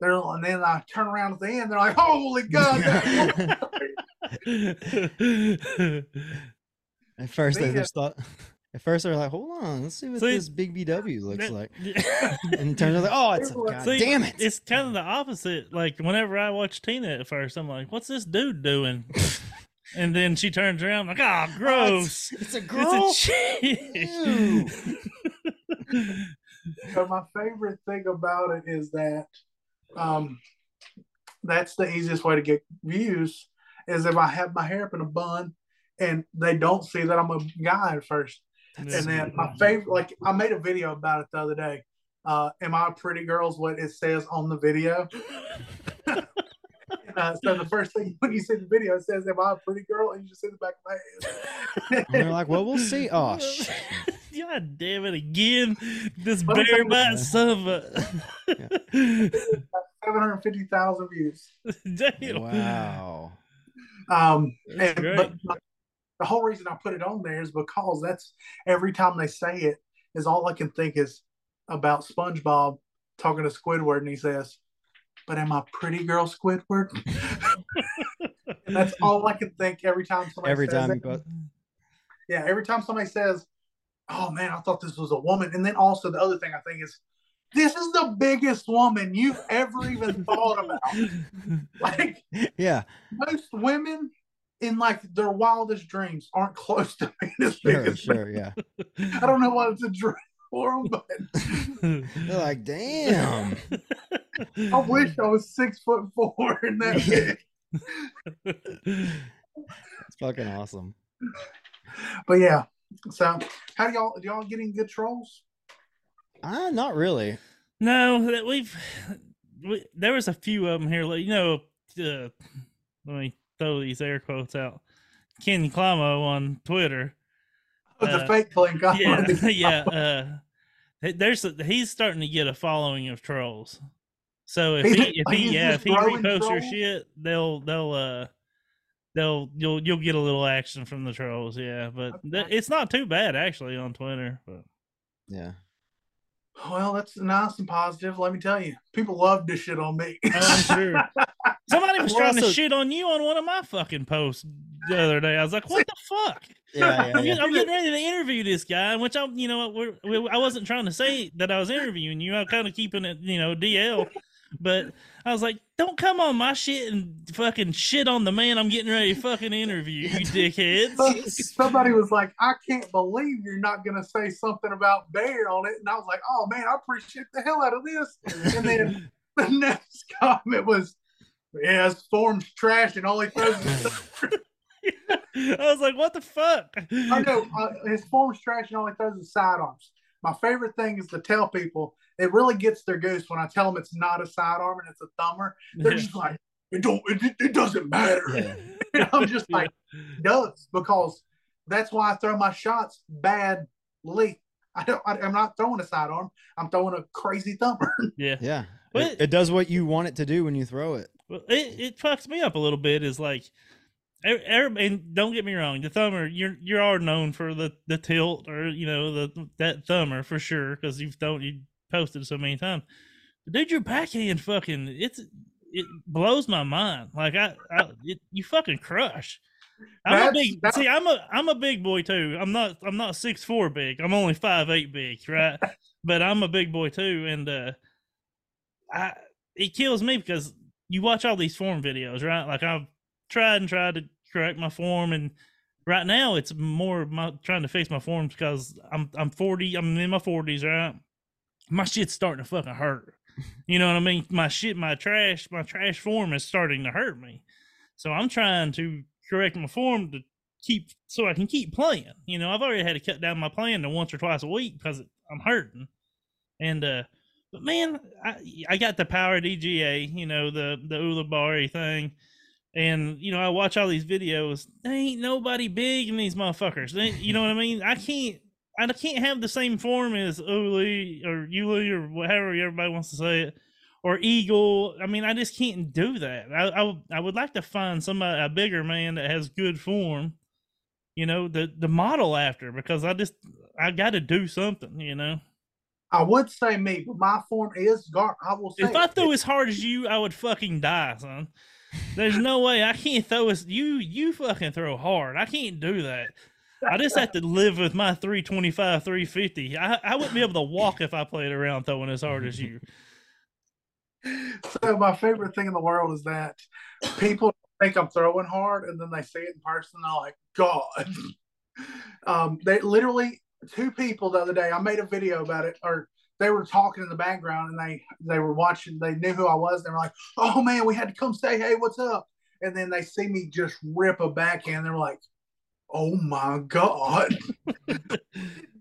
They're, and then I turn around at the end, they're like, holy *laughs* God. *laughs* At first, they just thought. *laughs* At first, they're like, "Hold on, let's see what See, this big BW looks that- like." And it turns out, like, "Oh, it's a, God See, damn it!" It's kind of the opposite. Like whenever I watch Tina at first, I'm like, "What's this dude doing?" And then she turns around, like, "Ah, Oh, gross! it's, it's a it's girl. a chick." so my favorite thing about it is that um, that's the easiest way to get views is if I have my hair up in a bun and they don't see that I'm a guy at first. Yeah. And then my favorite, like I made a video about it the other day. Uh, am I a pretty girl? Is what it says on the video. *laughs* *laughs* Uh, so the first thing *laughs* when you see the video, it says, "Am I a pretty girl?" And you just see the back of my And they're like, "Well, we'll see." Oh, *laughs* shit. God damn it again! This What if bare butt son of a. Seven hundred fifty thousand views. damn. wow. Um, That's and, great. but the whole reason I put it on there is because that's every time they say it is all I can think is about SpongeBob talking to Squidward, and he says, "But am I pretty girl Squidward?" and *laughs* *laughs* that's all I can think every time somebody Every says time it. you put, mm-hmm. Yeah, every time somebody says, oh man, I thought this was a woman. And then also the other thing I think is this is the biggest woman you've ever even thought about. *laughs* Like Yeah, most women in like their wildest dreams aren't close to being as big sure, me. yeah. I don't know what it's a dream for them, but They're *laughs* like, damn. I wish I was six foot four and that *laughs* big. It's fucking awesome. But yeah. So how do y'all do y'all getting good trolls? Ah, not really. No, that we've we, there was a few of them here. Like you know, uh, let me throw these air quotes out. Ken Climo on Twitter. With the Uh, fake clean Yeah, *laughs* *laughs* yeah. Uh, there's a, he's starting to get a following of trolls. So if He's- he if he yeah if he growing reposts your shit, they'll they'll uh they'll you'll you'll get a little action from the trolls. Yeah, but th- it's not too bad actually on Twitter. But Yeah. Well, that's nice and positive. Let me tell you, people love this shit on me. Oh, I'm sure. *laughs* Somebody was Well, trying to shit on you on one of my fucking posts the other day. I was like, "What the fuck?" Yeah, yeah, I'm, yeah. getting, I'm getting ready to interview this guy, which I'm, you know, we're, we, I wasn't trying to say that I was interviewing you. I'm kind of keeping it, you know, DL. But I was like, "Don't come on my shit and fucking shit on the man I'm getting ready to fucking interview, you *laughs* dickheads." Somebody was like, I can't believe you're not going to say something about Bear on it. And I was like, oh man, I appreciate the hell out of this. And then *laughs* the next *laughs* comment was, yeah, his form's trash and all he throws is *laughs* I was like, "What the fuck?" I know uh, his form's trash and all he throws is sidearms. My favorite thing is to tell people it really gets their goose when I tell them it's not a sidearm and it's a thumber. They're just *laughs* like, it don't, it, it doesn't matter. Yeah. *laughs* And I'm just like, it does because that's why I throw my shots badly. I don't. I, I'm not throwing a sidearm. I'm throwing a crazy thumper. yeah. Yeah. Well, It, it does what you want it to do when you throw it. Well, it, it fucks me up a little bit. Is like, and don't get me wrong, the thumber you're you are all known for the the tilt or you know the that thumber for sure because you've thrown you posted so many times. But dude, your backhand fucking it's it blows my mind. Like I, I it, you fucking crush. I'm a That's- big that's- see. I'm a I'm a big boy too. I'm not I'm not six four big. I'm only five eight big, right? *laughs* but I'm a big boy too, and uh, I it kills me because you watch all these form videos, right? Like I've tried and tried to correct my form, and right now it's more my trying to fix my form because I'm I'm 40. I'm in my 40s, right? My shit's starting to fucking hurt. *laughs* You know what I mean? My shit, my trash, my trash form is starting to hurt me. So I'm trying to correct my form to keep so I can keep playing. You know, I've already had to cut down my playing to once or twice a week because I'm hurting. And uh but man, I I got the power DGA, you know, the the Ulibarri thing. And you know, I watch all these videos. There ain't nobody big in these motherfuckers. They, you know what I mean? I can't I can't have the same form as Uli or Uli or whatever everybody wants to say it, or Eagle. I mean, I just can't do that. I I, would- I would like to find somebody a bigger man that has good form, you know, the the model after because I just I got to do something, you know. I would say me, but my form is guard. I will say. If I threw as hard as you, I would fucking die, son. There's no way I can't throw as you. You fucking throw hard. I can't do that. I just have to live with my 325, 350. I, I wouldn't be able to walk if I played around throwing as hard as you. so my favorite thing in the world is that people think I'm throwing hard, and then they see it in person, and they're like, "God." *laughs* um, they literally two people the other day. I made a video about it, or they were talking in the background, and they they were watching. They knew who I was. They were like, "Oh man, we had to come say, hey, what's up?" And then they see me just rip a backhand. They're like, "Oh my god." *laughs*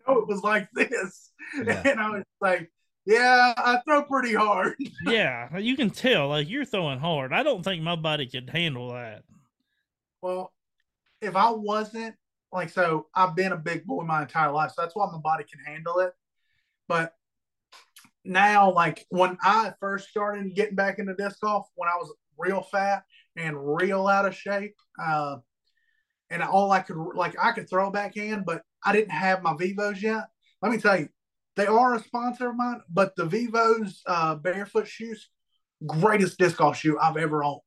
No, it was like this, Yeah. *laughs* and I was like, "Yeah, I throw pretty hard." *laughs* Yeah, you can tell. Like you're throwing hard. I don't think my body could handle that. Well, if I wasn't like so, I've been a big boy my entire life, so that's why my body can handle it. But now, like when I first started getting back into disc golf, when I was real fat and real out of shape, uh, and all I could like I could throw a backhand, but I didn't have my Vivos yet. Let me tell you, they are a sponsor of mine, but the Vivos uh, barefoot shoes, greatest disc golf shoe I've ever owned.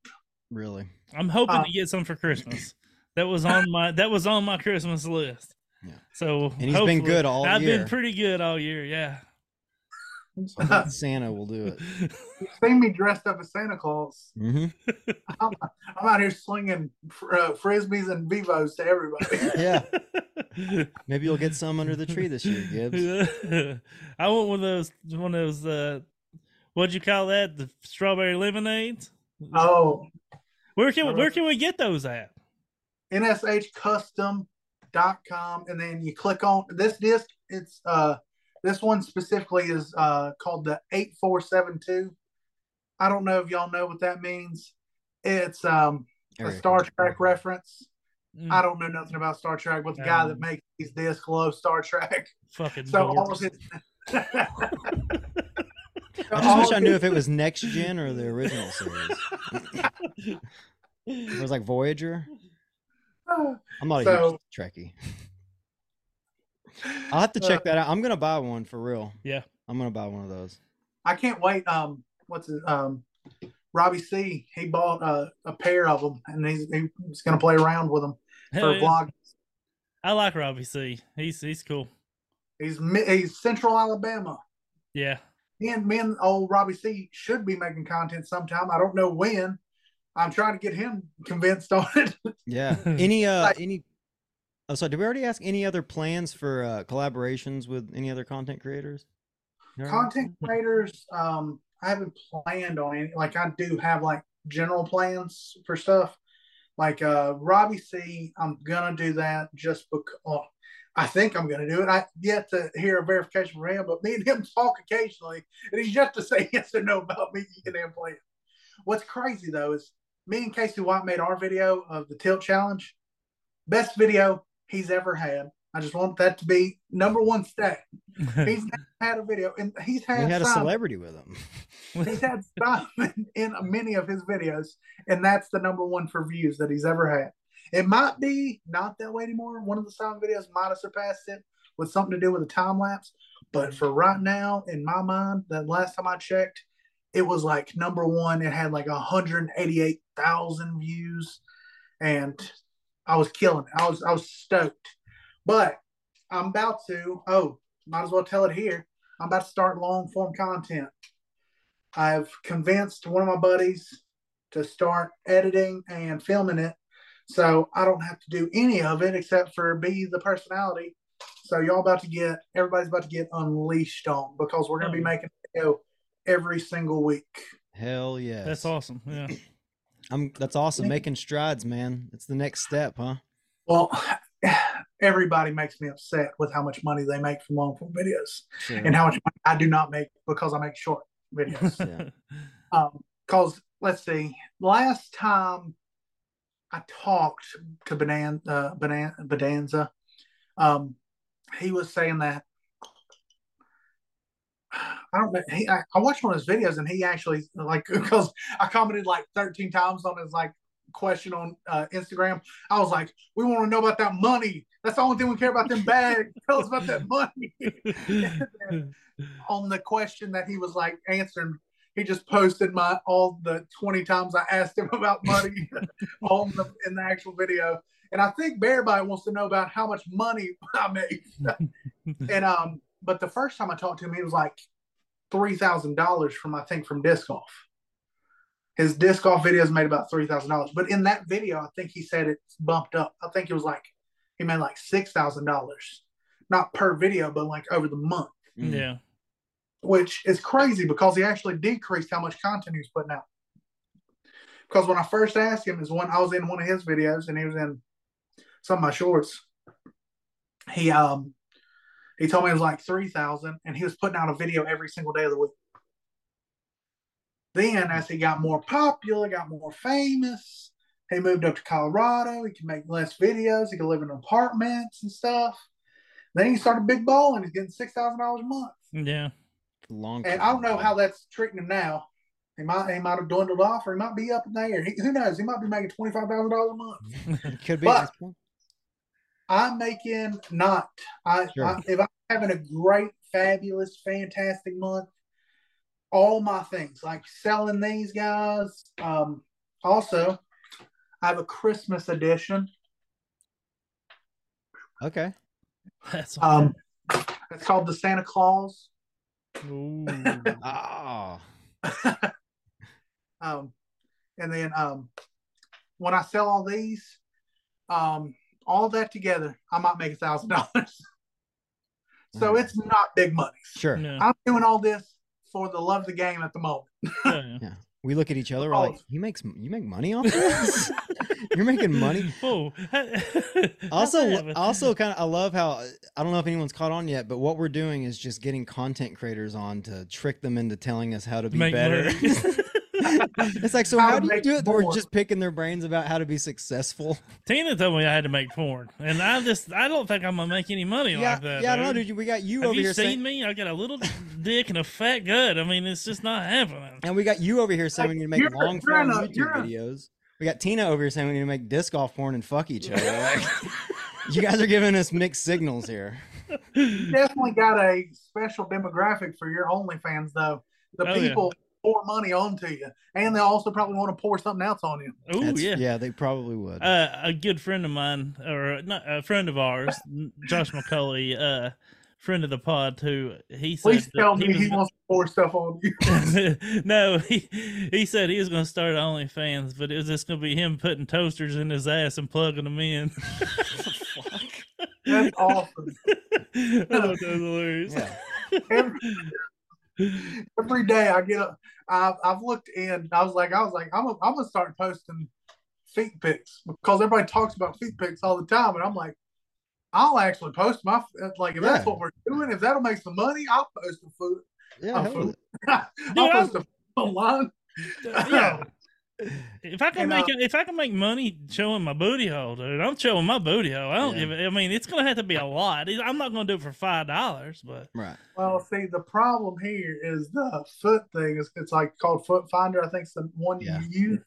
Really. I'm hoping Uh, to get some for Christmas. *laughs* That was on my that was on my Christmas list. Yeah. So And he's been good all I've year. been pretty good all year. Yeah. So I think Santa will do it. You've seen me dressed up as Santa Claus. hmm *laughs* I'm, I'm out here slinging uh, frisbees and vivos to everybody. *laughs* Yeah. *laughs* Maybe you'll get some under the tree this year, Gibbs. I want one of those. One of those. Uh, what'd you call that? The strawberry lemonades. Oh, Where can where can we get those at? nshcustom.com and then you click on this disc it's uh this one specifically is uh called the 8472 i don't know if y'all know what that means it's um a star trek reference Mm, i don't know nothing about star trek but the guy that Um, makes these discs love star trek fucking. so all of his *laughs* I just wish I knew if it was next gen or the original series. *laughs* It was like Voyager. *sighs* I'm not a So- huge Trekkie. I'll have to check that out. I'm gonna buy one for real. Yeah. I'm gonna buy one of those. I can't wait. Um, what's it? Um, Robbie C. He bought uh, a pair of them, and he's he's gonna play around with them Hell for yeah. vlog. I like Robbie C. He's he's cool. He's he's Central Alabama. Yeah. Me and me and old Robbie C. should be making content sometime. I don't know when. I'm trying to get him convinced on it. *laughs* Yeah. Any uh Like- any Oh did we already ask any other plans for uh collaborations with any other content creators? Content creators, um, I haven't planned on any. Like I do have like general plans for stuff. Like uh, Robbie C, I'm gonna do that just because I think I'm gonna do it. I yet to hear a verification from him, but me and him *laughs* talk occasionally, and he's yet to say *laughs* yes or no about me getting him playing. What's crazy though is me and Casey White made our video of the tilt challenge, best video he's ever had. I just want that to be number one stat. He's *laughs* never had a video, and he's had, We had a celebrity with him. He's had Simon *laughs* in many of his videos, and that's the number one for views that he's ever had. It might be not that way anymore. One of the Simon videos might have surpassed it with something to do with a time lapse, but for right now, in my mind, the last time I checked, it was like number one. It had like 188,000 views, and I was killing. It. I was I was stoked, but I'm about to. Oh, might as well tell it here. I'm about to start long form content. I've convinced one of my buddies to start editing and filming it. So I don't have to do any of it except for be the personality. So y'all about to get everybody's about to get unleashed on because we're gonna be Oh. making a video every single week. Hell yeah. That's awesome. Yeah. *clears throat* I'm that's awesome. Making strides, man. It's the next step, huh? Well, *sighs* everybody makes me upset with how much money they make from long form videos Sure. and how much money I do not make because I make short videos. *laughs* Yeah. Um, let's see, last time I talked to Banan, uh, Bonanza, um, he was saying that I don't know. He, I, I watched one of his videos and he actually like *laughs* because I commented like 13 times on his like question on uh, Instagram. I was like, we want to know about that money. That's the only thing we care about. Them bags. *laughs* Tell us about that money. *laughs* on the question that he was like answering, he just posted my all the 20 times I asked him about money on the in the actual video. And I think everybody wants to know about how much money I make. and um, but the first time I talked to him, he was like three thousand dollars from I think from disc golf. His disc golf videos made about three thousand dollars. But in that video, I think he said it's bumped up. I think it was like he made like six thousand dollars. Not per video, but like over the month Mm. yeah. which is crazy because he actually decreased how much content he was putting out. Because when I first asked him, is when I was in one of his videos and he was in some of my shorts. He um he told me it was like three thousand, and he was putting out a video every single day of the week. Then, as he got more popular, got more famous, he moved up to Colorado. He could make less videos. He could live in apartments and stuff. Then he started big balling. He's getting six thousand dollars a month. Yeah. Long And I don't know how that's treating him now. He might he might have dwindled off, or he might be up in the air. He, who knows? He might be making twenty five thousand dollars a month. *laughs* could be But- at this point. I'm making not. I, Sure. I if I'm having a great, fabulous, fantastic month, all my things like selling these guys. Um, also, I have a Christmas edition. Okay. *laughs* That's Um, it's called the Santa Claus. Ooh. Ah, *laughs* *laughs* um, and then um, when I sell all these, um, all that together, I might make a thousand dollars. *laughs* So Mm. it's not big money. sure. Yeah. I'm doing all this for the love of the game at the moment. *laughs* yeah. We look at each other. We're like, Oh. "You makes you make money off this? *laughs* You're making money." Oh, Also, also, kind of, I love how I don't know if anyone's caught on yet, but what we're doing is just getting content creators on to trick them into telling us how to be Make better. Money. it's like, so How how do you do it? We're just picking their brains about how to be successful. *laughs* Tina told me I had to make porn, and I just I don't think I'm gonna make any money yeah, like that. yeah, I don't know, dude. dude. We got you Have over you here seen saying, me? I got a little dick and a fat gut. I mean, it's just not happening. and we got you over here saying we need to make long you're form YouTube a- videos. We got Tina over here saying we need to make disc golf porn and fuck each other. *laughs* Like, you guys are giving us mixed signals here. You definitely got a special demographic for your OnlyFans, though. The Oh, yeah. People pour money onto you, and they also probably want to pour something else on you. Oh yeah. yeah, they probably would. Uh, a good friend of mine, or not a friend of ours, *laughs* Josh McCulley, uh, friend of the pod, who he said Please tell he me he was- wants to pour stuff on you. *laughs* no, he he said he was going to start OnlyFans, but it was just going to be him putting toasters in his ass and plugging them in. That's awesome. I thought *laughs* that was hilarious. yeah. Every, every day I get up, I've, I've looked in. I was like, I was like, I'm gonna, I'm gonna start posting feet pics because everybody talks about feet pics all the time, and I'm like, I'll actually post my like if Yeah. that's what we're doing. If that'll make some money, I'll post a food. Yeah, a hell food. with it. I'll I'm- post a online. Yeah. *laughs* If I can And, make uh, if I can make money showing my booty hole, dude, I'm showing my booty hole. I don't Yeah. give it. I mean, it's gonna have to be a lot. I'm not gonna do it for five dollars, but Right. Well, see, the problem here is the foot thing. Is it's like called Foot Finder. I think it's the one Yeah. you use,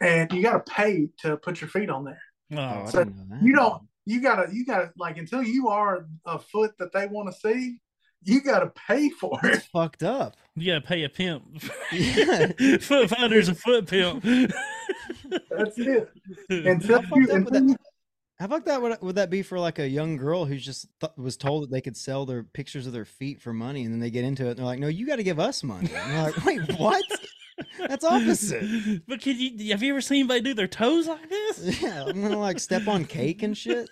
and you got to pay to put your feet on there. Oh, oh, I So didn't know that. You don't. You gotta. You gotta like until you are a foot that they want to see. You gotta pay for it. It's fucked up. you gotta pay a pimp. Yeah. *laughs* foot finder's a foot pimp. That's it. Until How you, fucked up would until you How about that? Would, would that be for like a young girl who's just th- was told that they could sell their pictures of their feet for money, and then they get into it and they're like, "No, you got to give us money." And they're like, "Wait, *laughs* what?" That's opposite. But can you have you ever seen anybody do their toes like this? Yeah, I'm gonna like step on cake and shit.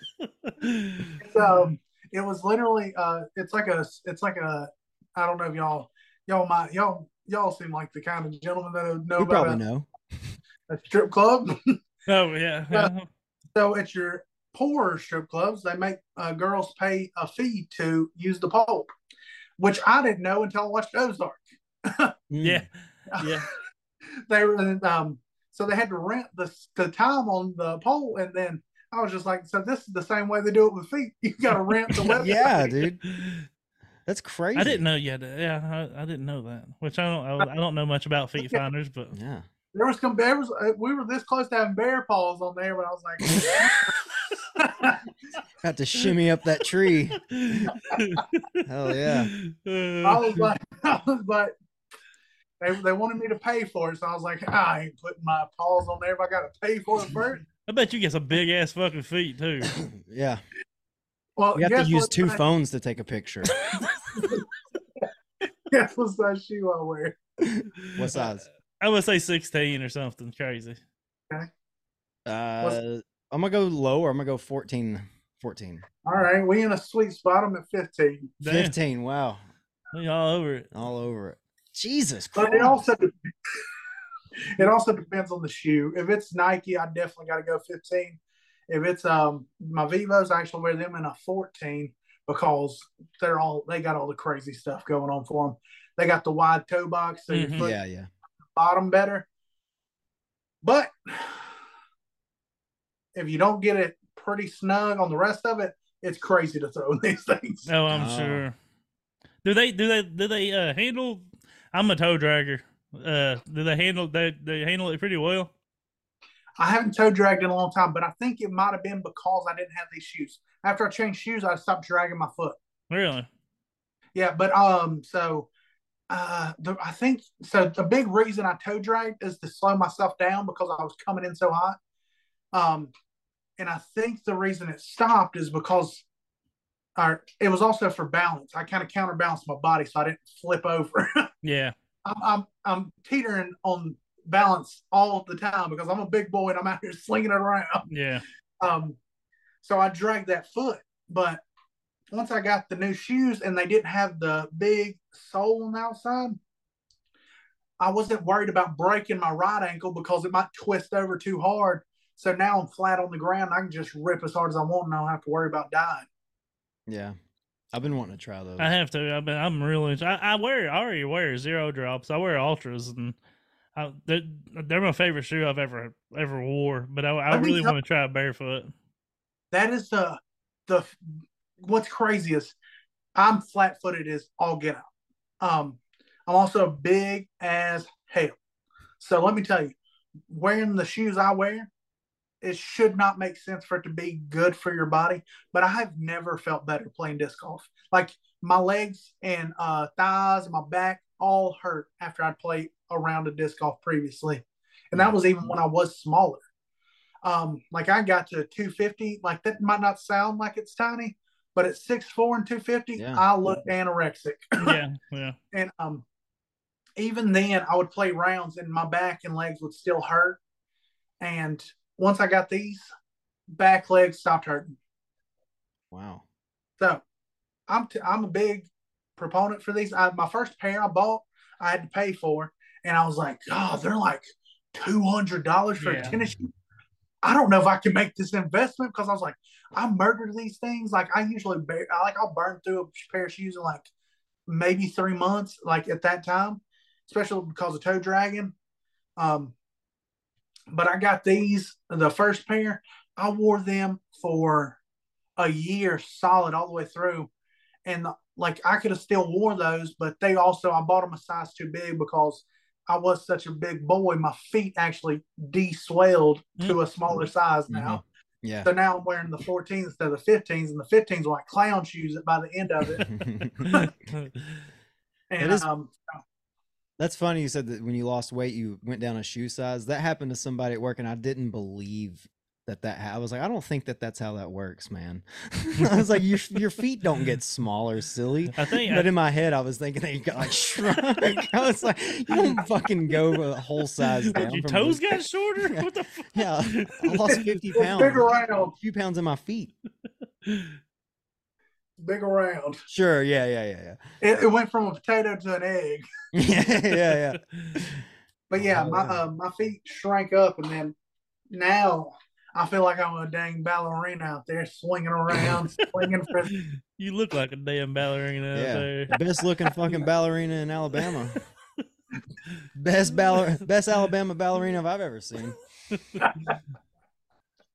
It's, um, it was literally uh, it's like a, it's like a, I don't know if y'all, y'all might, y'all, y'all seem like the kind of gentlemen that would know You about probably a, know. a strip club. *laughs* oh yeah. Yeah. yeah. so at your poorer strip clubs, they make uh, girls pay a fee to use the pole, which I didn't know until I watched Ozark. Mm. Yeah. Yeah. *laughs* they were um, so they had to rent the the time on the pole, and then I was just like, so this is the same way they do it with feet. *laughs* You got to rent the website. *laughs* Yeah, *laughs* dude, that's crazy. I didn't know you had yeah, I, I didn't know that. Which I don't I, I don't know much about feet finders, but Yeah. There was some there was uh, we were this close to having bear paws on there, but I was like, Got to shimmy up that tree. Hell yeah. I was like, I was like, they, they wanted me to pay for it, so I was like, I ain't putting my paws on there if I got to pay for it first. I bet you get some big ass fucking feet too. *coughs* yeah. Well, You have to use two size- phones to take a picture. *laughs* *laughs* Guess what size shoe I wear? What size? I would say sixteen or something crazy. Okay. Uh, I'm gonna go lower. I'm gonna go 14. 14. All right, we in a sweet spot. I'm at 15. Damn, 15. Wow. we all over it. All over it. Jesus But Christ. it also it also depends on the shoe. If it's Nike, I definitely got to go 15. If it's um my Vivos, I actually wear them in a 14 because they're all they got all the crazy stuff going on for them. They got the wide toe box, so Mhm. your foot yeah, yeah. bottom better. But if you don't get it pretty snug on the rest of it, it's crazy to throw in *laughs* these things. Oh, I'm Oh. sure. Do they do they do they uh, handle? I'm a toe dragger. Uh, do they handle they they handle it pretty well? I haven't toe dragged in a long time, but I think it might have been because I didn't have these shoes. After I changed shoes, I stopped dragging my foot. Really? Yeah, but um, so uh, the, I think so. The big reason I toe dragged is to slow myself down because I was coming in so hot. Um, and I think the reason it stopped is because or it was also for balance. I kind of counterbalanced my body so I didn't flip over. *laughs* Yeah. I'm, I'm I'm teetering on balance all the time because I'm a big boy and I'm out here slinging it around. Yeah. Um, so I dragged that foot, but once I got the new shoes and they didn't have the big sole on the outside, I wasn't worried about breaking my right ankle because it might twist over too hard. So now I'm flat on the ground. I can just rip as hard as I want and I don't have to worry about dying. Yeah. I've been wanting to try those. I have to. I've been, I'm really. I, I wear. I already wear zero drops. I wear ultras, and I, they're, they're my favorite shoe I've ever ever wore. But I, I I really want to try barefoot. That is the the what's craziest. I'm flat footed as all get out. Um, I'm also big as hell. So let me tell you, wearing the shoes I wear, it should not make sense for it to be good for your body. But I have never felt better playing disc golf. Like my legs and uh, thighs and my back all hurt after I'd played a round of disc golf previously, and that was even when I was smaller. Um, like I got to 250. Like that might not sound like it's tiny, but at 6'4 and 250, Yeah. I looked anorexic. Yeah. *laughs* Yeah. and um, even then, I would play rounds, and my back and legs would still hurt. And once I got these, back legs stopped hurting. wow. So I'm t- I'm a big proponent for these. I, my first pair I bought, I had to pay for, and I was like, God, they're like two hundred dollars for Yeah. a tennis shoe. I don't know if I can make this investment because I was like, I murdered these things. Like I usually, ba- I like I'll burn through a pair of shoes in like maybe three months. Like at that time, especially because of toe dragging. Um, but I got these the first pair. I wore them for a year solid all the way through, and like I could have still wore those, but they also I bought them a size too big because I was such a big boy. My feet actually de-swelled to a smaller size now. Yeah. So now I'm wearing the 14s instead of the 15s, and the 15s were like clown shoes by the end of it. *laughs* *laughs* And is- um, That's funny. You said that when you lost weight, you went down a shoe size. That happened to somebody at work, and I didn't believe that that. Ha- I was like, I don't think that that's how that works, man. *laughs* I was like, your your feet don't get smaller, silly. I think. But in my head, I was thinking that you got like *laughs* shrunk. I was like, you don't *laughs* fucking go a whole size down. your toes the- got shorter. What the? Fuck? Yeah, I lost fifty it's pounds. big around, A few pounds in my feet. Big around. Sure. Yeah. Yeah. Yeah. It, it went from a potato to an egg. Yeah. *laughs* *laughs* yeah. Yeah. Yeah. But yeah, Oh, my yeah. uh, my feet shrank up, and then now I feel like I'm a dang ballerina out there swinging around, *laughs* swinging for. You look like a damn ballerina out Yeah. there. Best looking fucking ballerina in Alabama. Best baller, best Alabama ballerina I've ever seen.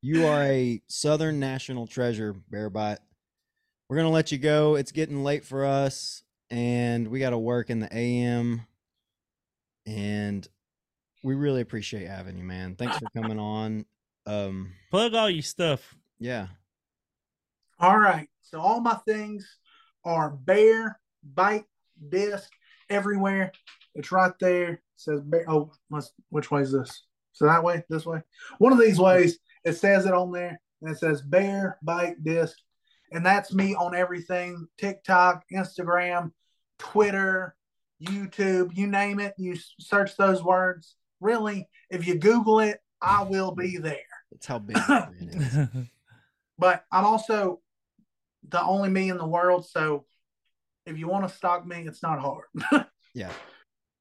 You are a Southern national treasure, Bear Bite. We're gonna let you go. It's getting late for us, and we got to work in the AM. And we really appreciate having you, man. Thanks for coming on. Um, Plug all your stuff. yeah, All right, so all my things are bear, bite, disc, everywhere. It's right there. It says bear. Oh, let's, which way is this? So that way, this way. One of these ways. It says it on there, and it says bear, bite, disc, and that's me on everything: TikTok, Instagram, Twitter, YouTube. You name it. You search those words. Really, if you Google it, I will be there. that's how big *laughs* but I'm also the only me in the world. So if you want to stalk me, it's not hard. *laughs* Yeah,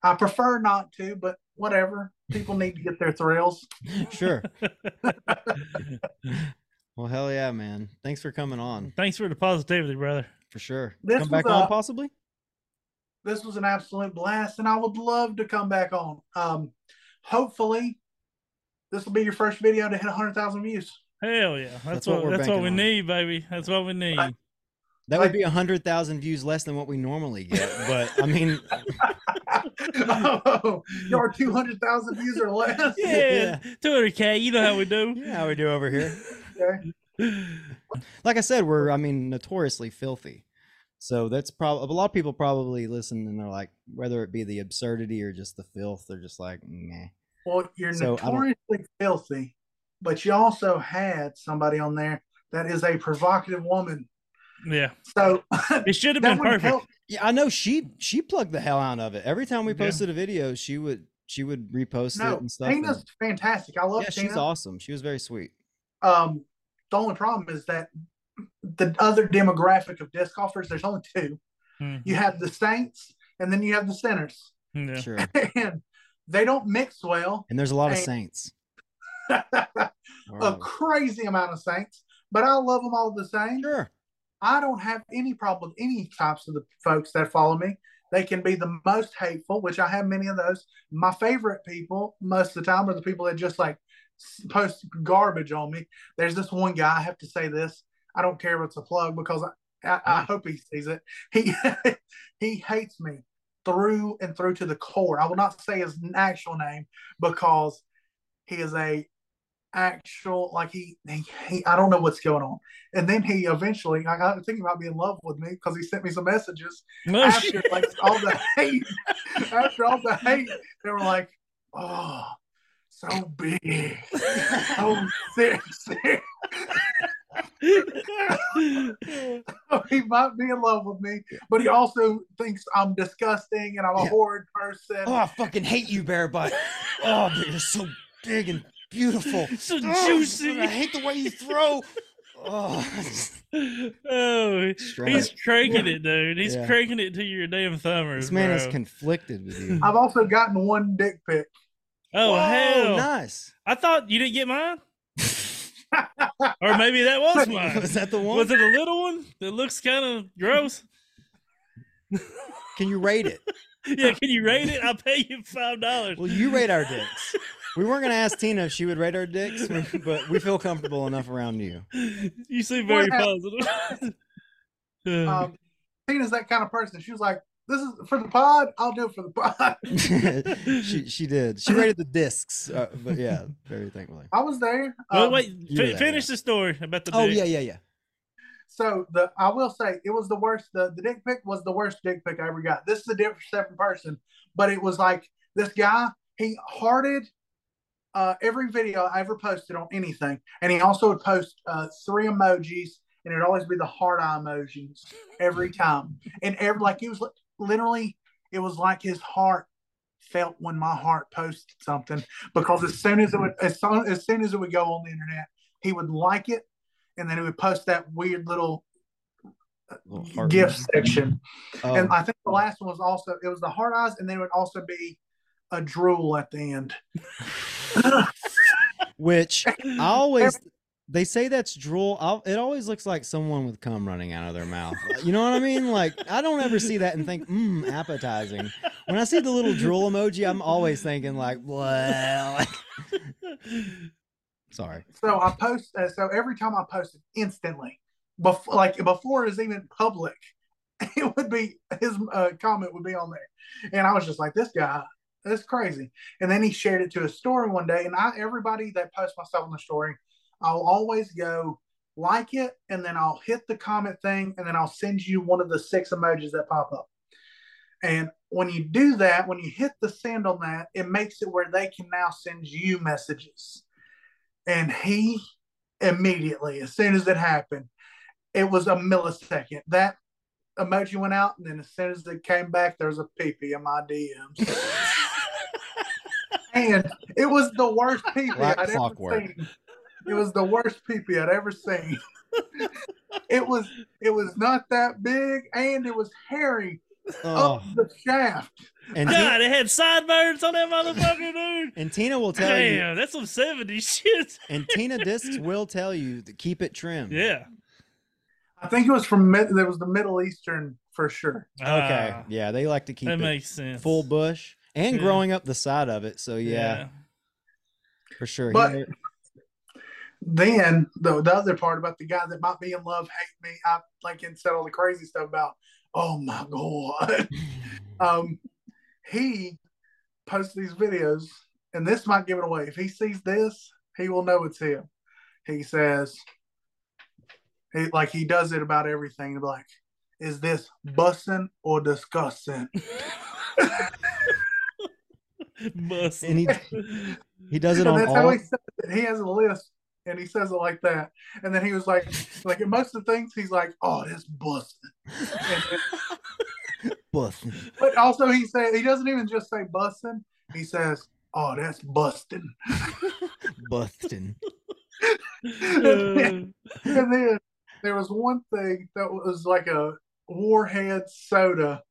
I prefer not to, but whatever. People need to get their thrills. sure. *laughs* Well, hell yeah, man. Thanks for coming on. Thanks for the positivity, brother. For sure. This Come back was, on, possibly. This was an absolute blast, and I would love to come back on. Um, hopefully, this will be your first video to hit 100,000 views. Hell yeah. That's, That's what what, we're that's what we on. need, baby. That's what we need. Right. That would be a hundred thousand views less than what we normally get. But I mean, *laughs* oh, your 200,000 views or less. *laughs* Yeah, *laughs* 200k. You know how we do. you know how we do over here. Okay. *laughs* Like I said, we're I mean notoriously filthy. So that's probably a lot of people probably listen and they're like, whether it be the absurdity or just the filth, they're just like, meh. Well, you're So, I don't- notoriously filthy, but you also had somebody on there that is a provocative woman. Yeah, So it should *laughs* have been perfect. help. Yeah, I know she she plugged the hell out of it. Every time we Yeah. posted a video, she would she would repost No, it and stuff. Tina's and- fantastic. I love yeah, Tina. she's awesome. She was very sweet. Um, the only problem is that the other demographic of disc golfers, there's only two. Mhm. You have the Saints, and then you have the Sinners, Yeah. Sure. *laughs* and they don't mix well. And there's a lot of saints. *laughs* a Alright. crazy amount of Saints, but I love them all the same. Sure. I don't have any problem with any types of the folks that follow me. They can be the most hateful, which I have many of those. My favorite people, most of the time, are the people that just like s- post garbage on me. There's this one guy. I have to say this. I don't care if it's a plug because I, I, I mm. hope he sees it. He *laughs* he hates me through and through to the core. I will not say his actual name because he is a actual like he, he, he I don't know what's going on. And then he eventually, I, I think he might be in love with me because he sent me some messages No after shit. like all the hate. *laughs* after all the hate, they were like, "Oh, so big, so sick." sick." *laughs* he might be in love with me, but he also thinks I'm disgusting and I'm a Yeah. horrid person. Oh, I fucking hate you, Bear Butt. *laughs* Oh, but you're so big and beautiful. so Oh, juicy. I hate the way you throw. Oh, oh, he's cranking it, dude. He's Yeah. cranking it to your damn thumbers. this man is conflicted with you. I've also gotten one dick pic. Oh Whoa, hell! nice. I thought you didn't get mine, or maybe that was *laughs* mine. Was that the one? Was it a little one that looks kind of gross? Can you rate it? *laughs* Yeah, can you rate it? I'll pay you five dollars. Well, you rate our dicks. We weren't gonna ask Tina if she would rate our dicks, but we feel comfortable enough around you. You seem very What positive. *laughs* Um, Tina's that kind of person. She was like, "This is for the pod. I'll do it for the pod." *laughs* she she did. She rated the discs, uh, but yeah, very thankfully. I was there. well, Um, wait, you were fi- there, finish yeah. the story about the. Oh dick. yeah, yeah, yeah. So the I will say it was the worst. The, the dick pic was the worst dick pic I ever got. This is a different separate person, but it was like this guy. He hearted uh, every video I ever posted on anything, and he also would post uh, three emojis, and it'd always be the heart eye emojis every time. And every like he was li- literally, it was like his heart felt when my heart posted something because as soon as it would as soon as soon as it would go on the internet, he would like it, and then he would post that weird little uh, Little gift emoji. section. Oh, And I think the last one was also it was the heart eyes, and then it would also be a drool at the end. *laughs* which I always they say that's drool. I'll, it always looks like someone with cum running out of their mouth. You know what I mean? Like I don't ever see that and think, mmm, appetizing. When I see the little drool emoji, I'm always thinking like, well, *laughs* sorry. So I post. Uh, so every time I posted, instantly, before like before it was even public, *laughs* it would be his uh, comment would be on there, and I was just like, this guy, that's crazy. And then he shared it to his story one day, and I everybody that posts my stuff on the story, I'll always go like it, and then I'll hit the comment thing, and then I'll send you one of the six emojis that pop up. And when you do that, when you hit the send on that, it makes it where they can now send you messages. And he immediately, as soon as it happened, it was a millisecond. That emoji went out, and then as soon as it came back, there was a peepee in my DMs. *laughs* and it was the worst peepee Like I'd clockwork. ever seen. It was the worst peepee I'd ever seen. it was it was not that big, and it was hairy Oh, up the shaft. and Tina, God, it had sideburns on that motherfucker, dude. and Tina will tell you, Damn, that's some 70s shit. and Tina discs will tell you to keep it trimmed. Yeah. I think it was from mid, there was the Middle Eastern for sure. Okay. Ah, yeah, they like to keep that it makes sense. full bush and Yeah. growing up the side of it. So yeah, for sure. But- may- Then the the other part about the guy that might be in love hate me, I like and said all the crazy stuff about. Oh my god, *laughs* um, he posts these videos, and this might give it away. If he sees this, he will know it's him. He says, he like he does it about everything. Like, is this bussing or disgusting? *laughs* Bussin'. and he he does it And on that's how all. he says it. He has a list and he says it like that. And then he was like, like in most of the things, he's like, "Oh, that's busting." *laughs* Busting. But also, he said he doesn't even just say busting. He says, "Oh, that's busting." *laughs* Busting. *laughs* and, then, and then there was one thing that was like a warhead soda.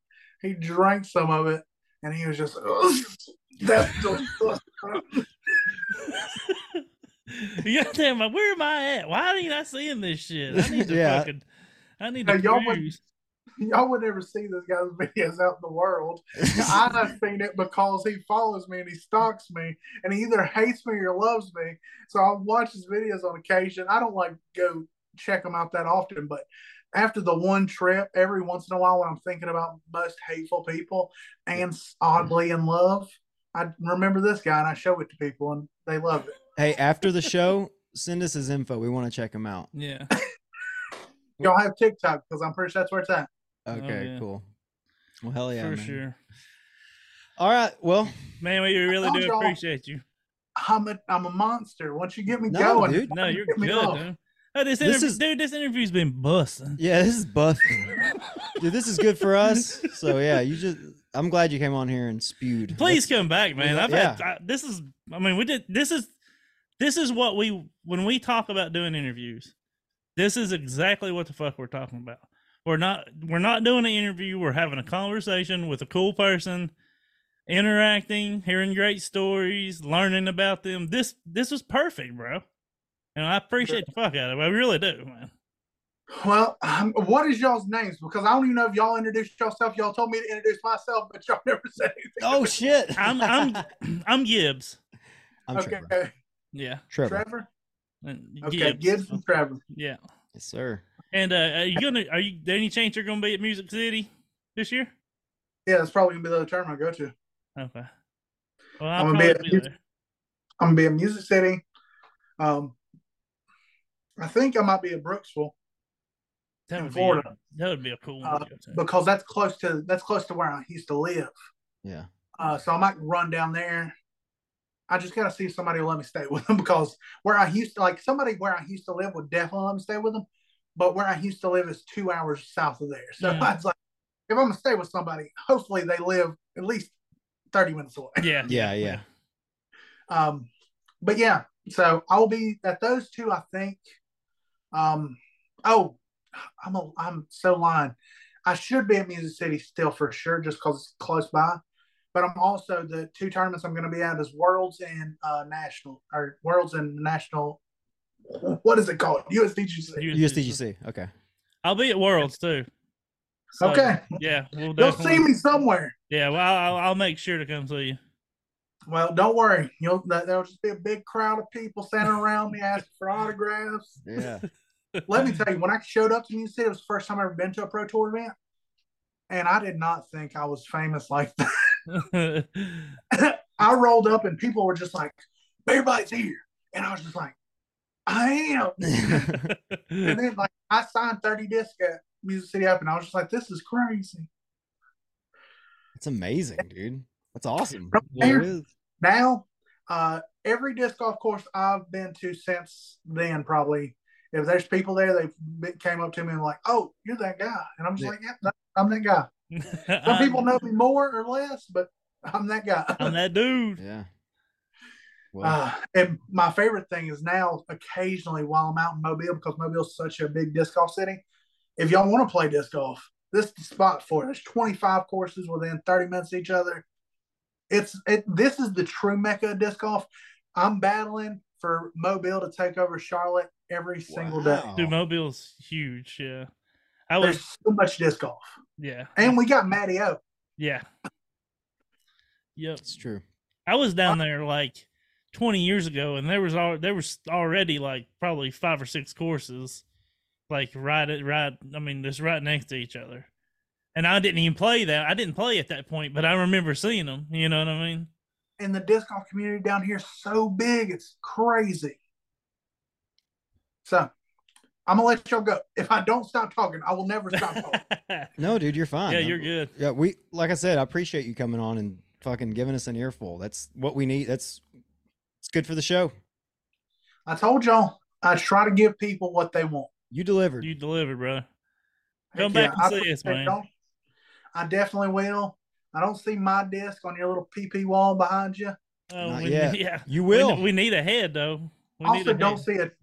He drank some of it, and he was just, that's "Ugh, "That's disgusting." Goddamn, where am I at? Why ain't I seeing this shit? I need *laughs* to Yeah. fucking. I need Now, to y'all would- *laughs* Y'all would never see this guy's *laughs* videos out in the world. I have seen it because he follows me and he stalks me, and he either hates me or loves me. So I watch his videos on occasion. I don't like go check them out that often, but after the one trip, every once in a while, when I'm thinking about most hateful people and oddly in love, I remember this guy and I show it to people and they love it. Hey, after the show, send us his info. We want to check him out. Yeah. *laughs* Y'all have TikTok because I'm pretty sure that's where it's at. Okay, oh, yeah. cool. Well, hell yeah. for man. sure. All right. Well, Man, we really do y'all- appreciate you. I'm a I'm a monster. Once you get me No, going, dude. No, you're get me good, off. dude. Oh, this, This interview, is- dude, this interview's been busting. yeah, this is busting. *laughs* Dude, this is good for us. So yeah, you just I'm glad you came on here and spewed. Please come back, man. Yeah. I've had I, this is. I mean, we did. This is. This is what we when we talk about doing interviews. This is exactly what the fuck we're talking about. We're not. We're not doing an interview. We're having a conversation with a cool person, interacting, hearing great stories, learning about them. This this was perfect, bro. And I appreciate the fuck out of it. I really do, man. Well, um, what is y'all's names? Because I don't even know if y'all introduced yourself. Y'all told me to introduce myself, but y'all *laughs* never said anything. Oh shit. I'm I'm *laughs* I'm Gibbs. I'm okay, Trevor. Yeah. Trevor. Trevor. Okay, Gibbs and Trevor. Yeah. Yes, sir. And uh, are you gonna? Are you? There any chance you're gonna be at Music City this year? Yeah, that's probably gonna be the other tournament I go to. Okay. Well, I'm I'll gonna be at be there. I'm gonna be in Music City. Um, I think I might be at Brooksville That in would Florida. be. That would be a cool one. Uh, to go to. because that's close to that's close to where I used to live. Yeah. Uh, so I might run down there. I just gotta see if somebody will let me stay with them *laughs* because where I used to like somebody where I used to live would definitely let me stay with them, but where I used to live is two hours south of there. *laughs* So Mm. I was like, if I'm gonna stay with somebody, hopefully they live at least thirty minutes away. yeah. Yeah, yeah. Um, but yeah, so I'll be at those two. I think. Um, oh, I'm a, I'm so lying. I should be at Music City still for sure, just because it's close by. But I'm also the two tournaments I'm going to be at is Worlds and uh, National or Worlds and National. What is it called? USDGC. USDGC. Okay. I'll be at Worlds too. So, Okay, Yeah, we'll you'll definitely. see me somewhere. Yeah, well, I'll, I'll make sure to come see you. Well, don't worry. You'll there- there'll just be a big crowd of people standing around me asking for autographs. Yeah. *laughs* Let me tell you, when I showed up to New City, it was the first time I ever been to a pro tour event, and I did not think I was famous like that. *laughs* I rolled up and people were just like, "Everybody's here," and I was just like, "I am." *laughs* and then like I signed thirty discs at Music City Up, and I was just like, "This is crazy." It's amazing, dude. That's awesome. It. Now, uh, every disc golf course I've been to since then, probably, if there's people there, they came up to me and like, "Oh, you're that guy," and I'm just Yeah. like, "Yeah, I'm that guy." Some *laughs* people know me more or less, but I'm that guy. I'm that dude. Yeah. Well, Uh, and my favorite thing is now occasionally while I'm out in Mobile, because Mobile's such a big disc golf city, if y'all want to play disc golf, this is the spot for it. There's 25 courses within 30 minutes of each other. It's it. This is the true mecca of disc golf. I'm battling for Mobile to take over Charlotte every single day. wow. Dude, Mobile's huge. Yeah. I was. There's so much disc golf, Yeah. and we got Matty O. Yeah. Yep. It's true. I was down there like 20 years ago, and there was all there was already like probably five or six courses, like right at right. I mean, just right next to each other. And I didn't even play that. I didn't play at that point, but I remember seeing them. You know what I mean? And the disc golf community down here is so big, it's crazy. So I'm gonna let y'all go. If I don't stop talking, I will never stop talking. *laughs* No, dude, you're fine. Yeah, you're good. Yeah, we like I said, I appreciate you coming on and fucking giving us an earful. That's what we need. That's it's good for the show. I told y'all I try to give people what they want. You delivered. You delivered, bro. Come Yeah, back I and see us, man. y'all. I definitely will. I don't see my desk on your little PP wall behind you. Oh, Not we, yet. *laughs* Yeah, you we, will. we need a head though. We *laughs* also, don't see it.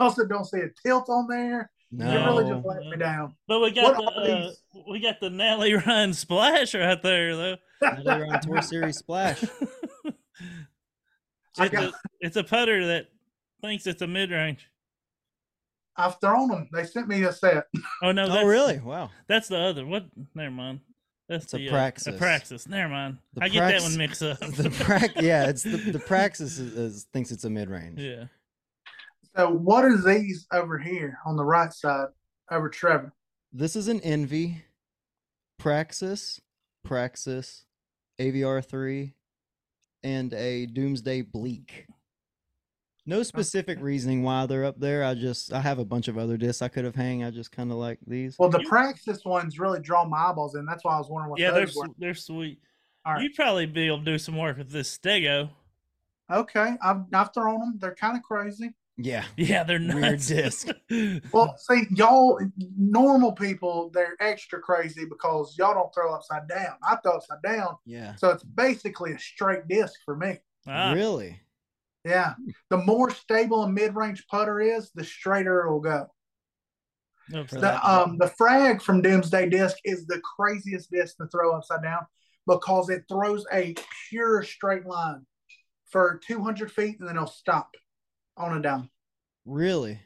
Also don't see a tilt on there. no. You really just No. let me down. But we got What the are uh, we got the Natalie Ryan splash right there though. Another on *laughs* Tour Series splash. I it's, a, it's a putter that thinks it's a mid range. I've thrown them. They sent me a set. *laughs* Oh no! Oh, really? Wow. That's the other. What? Never mind. That's It's a the Praxis. Uh, a Praxis. Never mind. The I get that one mixed up. The prac, yeah, it's the the praxis is, is, thinks it's a mid range. yeah. So, what are these over here on the right side over Trevor? This is an Envy, Praxis, Praxis, AVR three, and a Doomsday Bleak. No specific reasoning why they're up there. I just I have a bunch of other discs I could have hang. I just kind of like these. Well, the Praxis ones really draw my eyeballs in. That's why I was wondering what Yeah, they're were. they're sweet. All right. You'd probably be able to do some work with this Stego. Okay, I've, I've thrown them. They're kind of crazy. Yeah, Yeah, they're Weird disc. *laughs* Well, see, y'all, normal people, they're extra crazy because y'all don't throw upside down. I throw upside down. yeah. So it's basically a straight disc for me. Ah, Really? Yeah. The more stable a mid range putter is, the straighter it'll go. no, that- The, um, the frag from Doomsday Disc is the craziest disc to throw upside down because it throws a pure straight line for 200 feet and then it'll stop on and down. Really?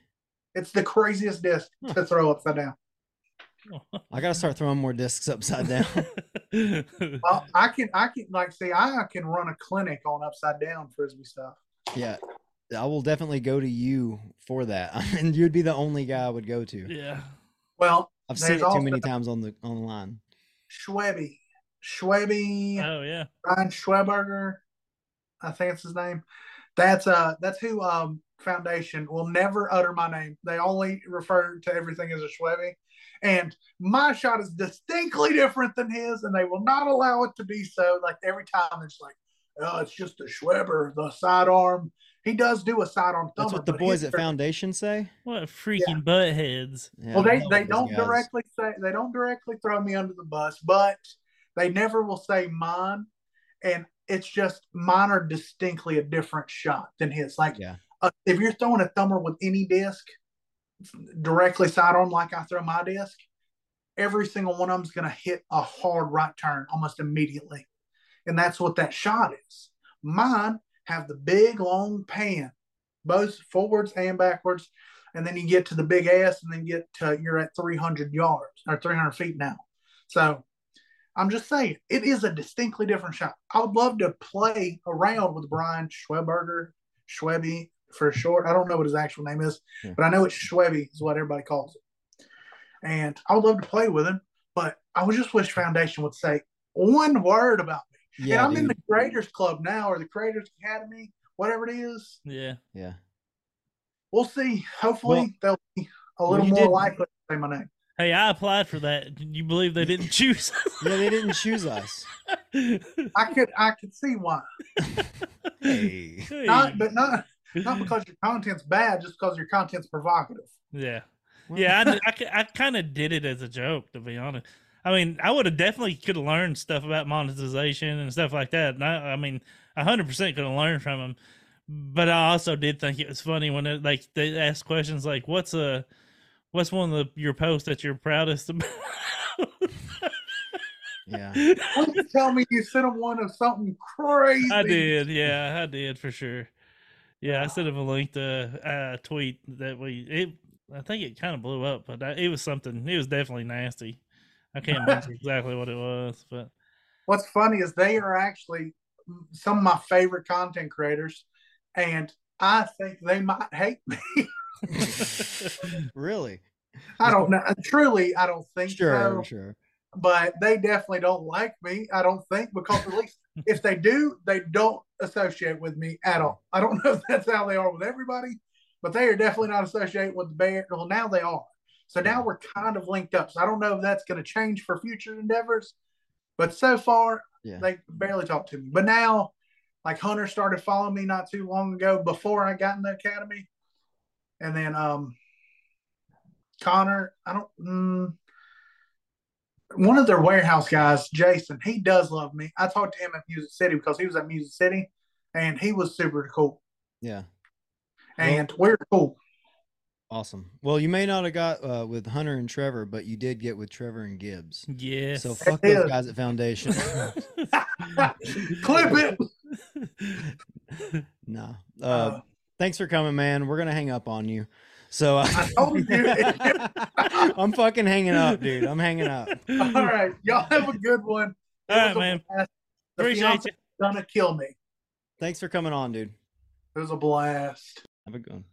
It's the craziest disc to throw upside down. I gotta start throwing more discs upside down. *laughs* Well, I can, I can, like, say I can run a clinic on upside down frisbee stuff. yeah, I will definitely go to you for that, *laughs* and you'd be the only guy I would go to. yeah. Well, I've there's seen it too many times on the online. Schwebby, Schwebby, Oh yeah. Ryan Schweberger, I think it's his name. That's uh that's who um foundation will never utter my name. They only refer to everything as a Schwebby. And my shot is distinctly different than his, and they will not allow it to be so. Like every time it's like, oh, it's just a Schweber, the sidearm. He does do a sidearm thumber. That's what the boys his at Foundation say. What freaking butt heads. Yeah, well, they, they don't guys. directly say they don't directly throw me under the bus, but they never will say mine, and it's just mine are distinctly a different shot than his. Like Yeah. uh, if you're throwing a thumber with any disc directly sidearm like I throw my disc, every single one of them is going to hit a hard right turn almost immediately, and that's what that shot is. Mine have the big long pan, both forwards and backwards and then you get to the big ass, and then get to you're at 300 yards or 300 feet now. So I'm just saying it is a distinctly different shot. I would love to play around with Brian Schweberger, Schwebby for short. I don't know what his actual name is, Yeah. but I know it's Schwebby is what everybody calls it. And I would love to play with him, but I would just wish Foundation would say one word about me. Yeah, and I'm in the Creators Club now or the Creators Academy, whatever it is Yeah. yeah. we'll see. Hopefully, they'll be a little you more did- likely to say my name. Hey, I applied for that. Did you believe they didn't choose? *laughs* Yeah, they didn't choose us. *laughs* I could, I could see why. Hey. Not, but not, not *laughs* because your content's bad, just because your content's provocative. yeah. Well, Yeah, I, I, I kind of did it as a joke, to be honest. I mean, I would have definitely could have learned stuff about monetization and stuff like that. And I, I mean, hundred percent could have learned from them. But I also did think it was funny when it, like they asked questions like, "What's a, what's one of the, your posts that you're proudest about?" yeah. *laughs* Please tell me you sent them one of something crazy. I did, yeah, I did for sure. Yeah, I sent him a link to a tweet that we. It, I think it kind of blew up, but I, it was something. It was definitely nasty. I can't *laughs* remember exactly what it was, but What's funny is they are actually some of my favorite content creators, and I think they might hate me. *laughs* *laughs* really? I don't know. Uh, truly, I don't think Sure, so. sure. but they definitely don't like me. I don't think because at least if they do, they don't associate with me at all. I don't know *laughs* if that's how they are with everybody, but they are definitely not associated with the bear. Well, now they are. So now we're kind of linked up. So I don't know if that's going to change for future endeavors, but so far Yeah. they barely talk to me. But now, like Hunter started following me not too long ago before I got in the academy, and then um, Connor. I don't. Mm, one of their warehouse guys, Jason, he does love me. I talked to him at Music City because he was at Music City, and he was super cool. Yeah. And we're cool. Awesome. Well, you may not have got uh, with Hunter and Trevor, but you did get with Trevor and Gibbs. Yeah. So fuck those guys at Foundation. *laughs* Clip it. *laughs* no. Uh, Uh, thanks for coming, man. We're gonna hang up on you. So uh, I told you. *laughs* I'm fucking hanging up, dude. I'm hanging up. All right, y'all have a good one. All right, man. blast. The Appreciate you. Gonna kill me. Thanks for coming on, dude. It was a blast. Have a good one.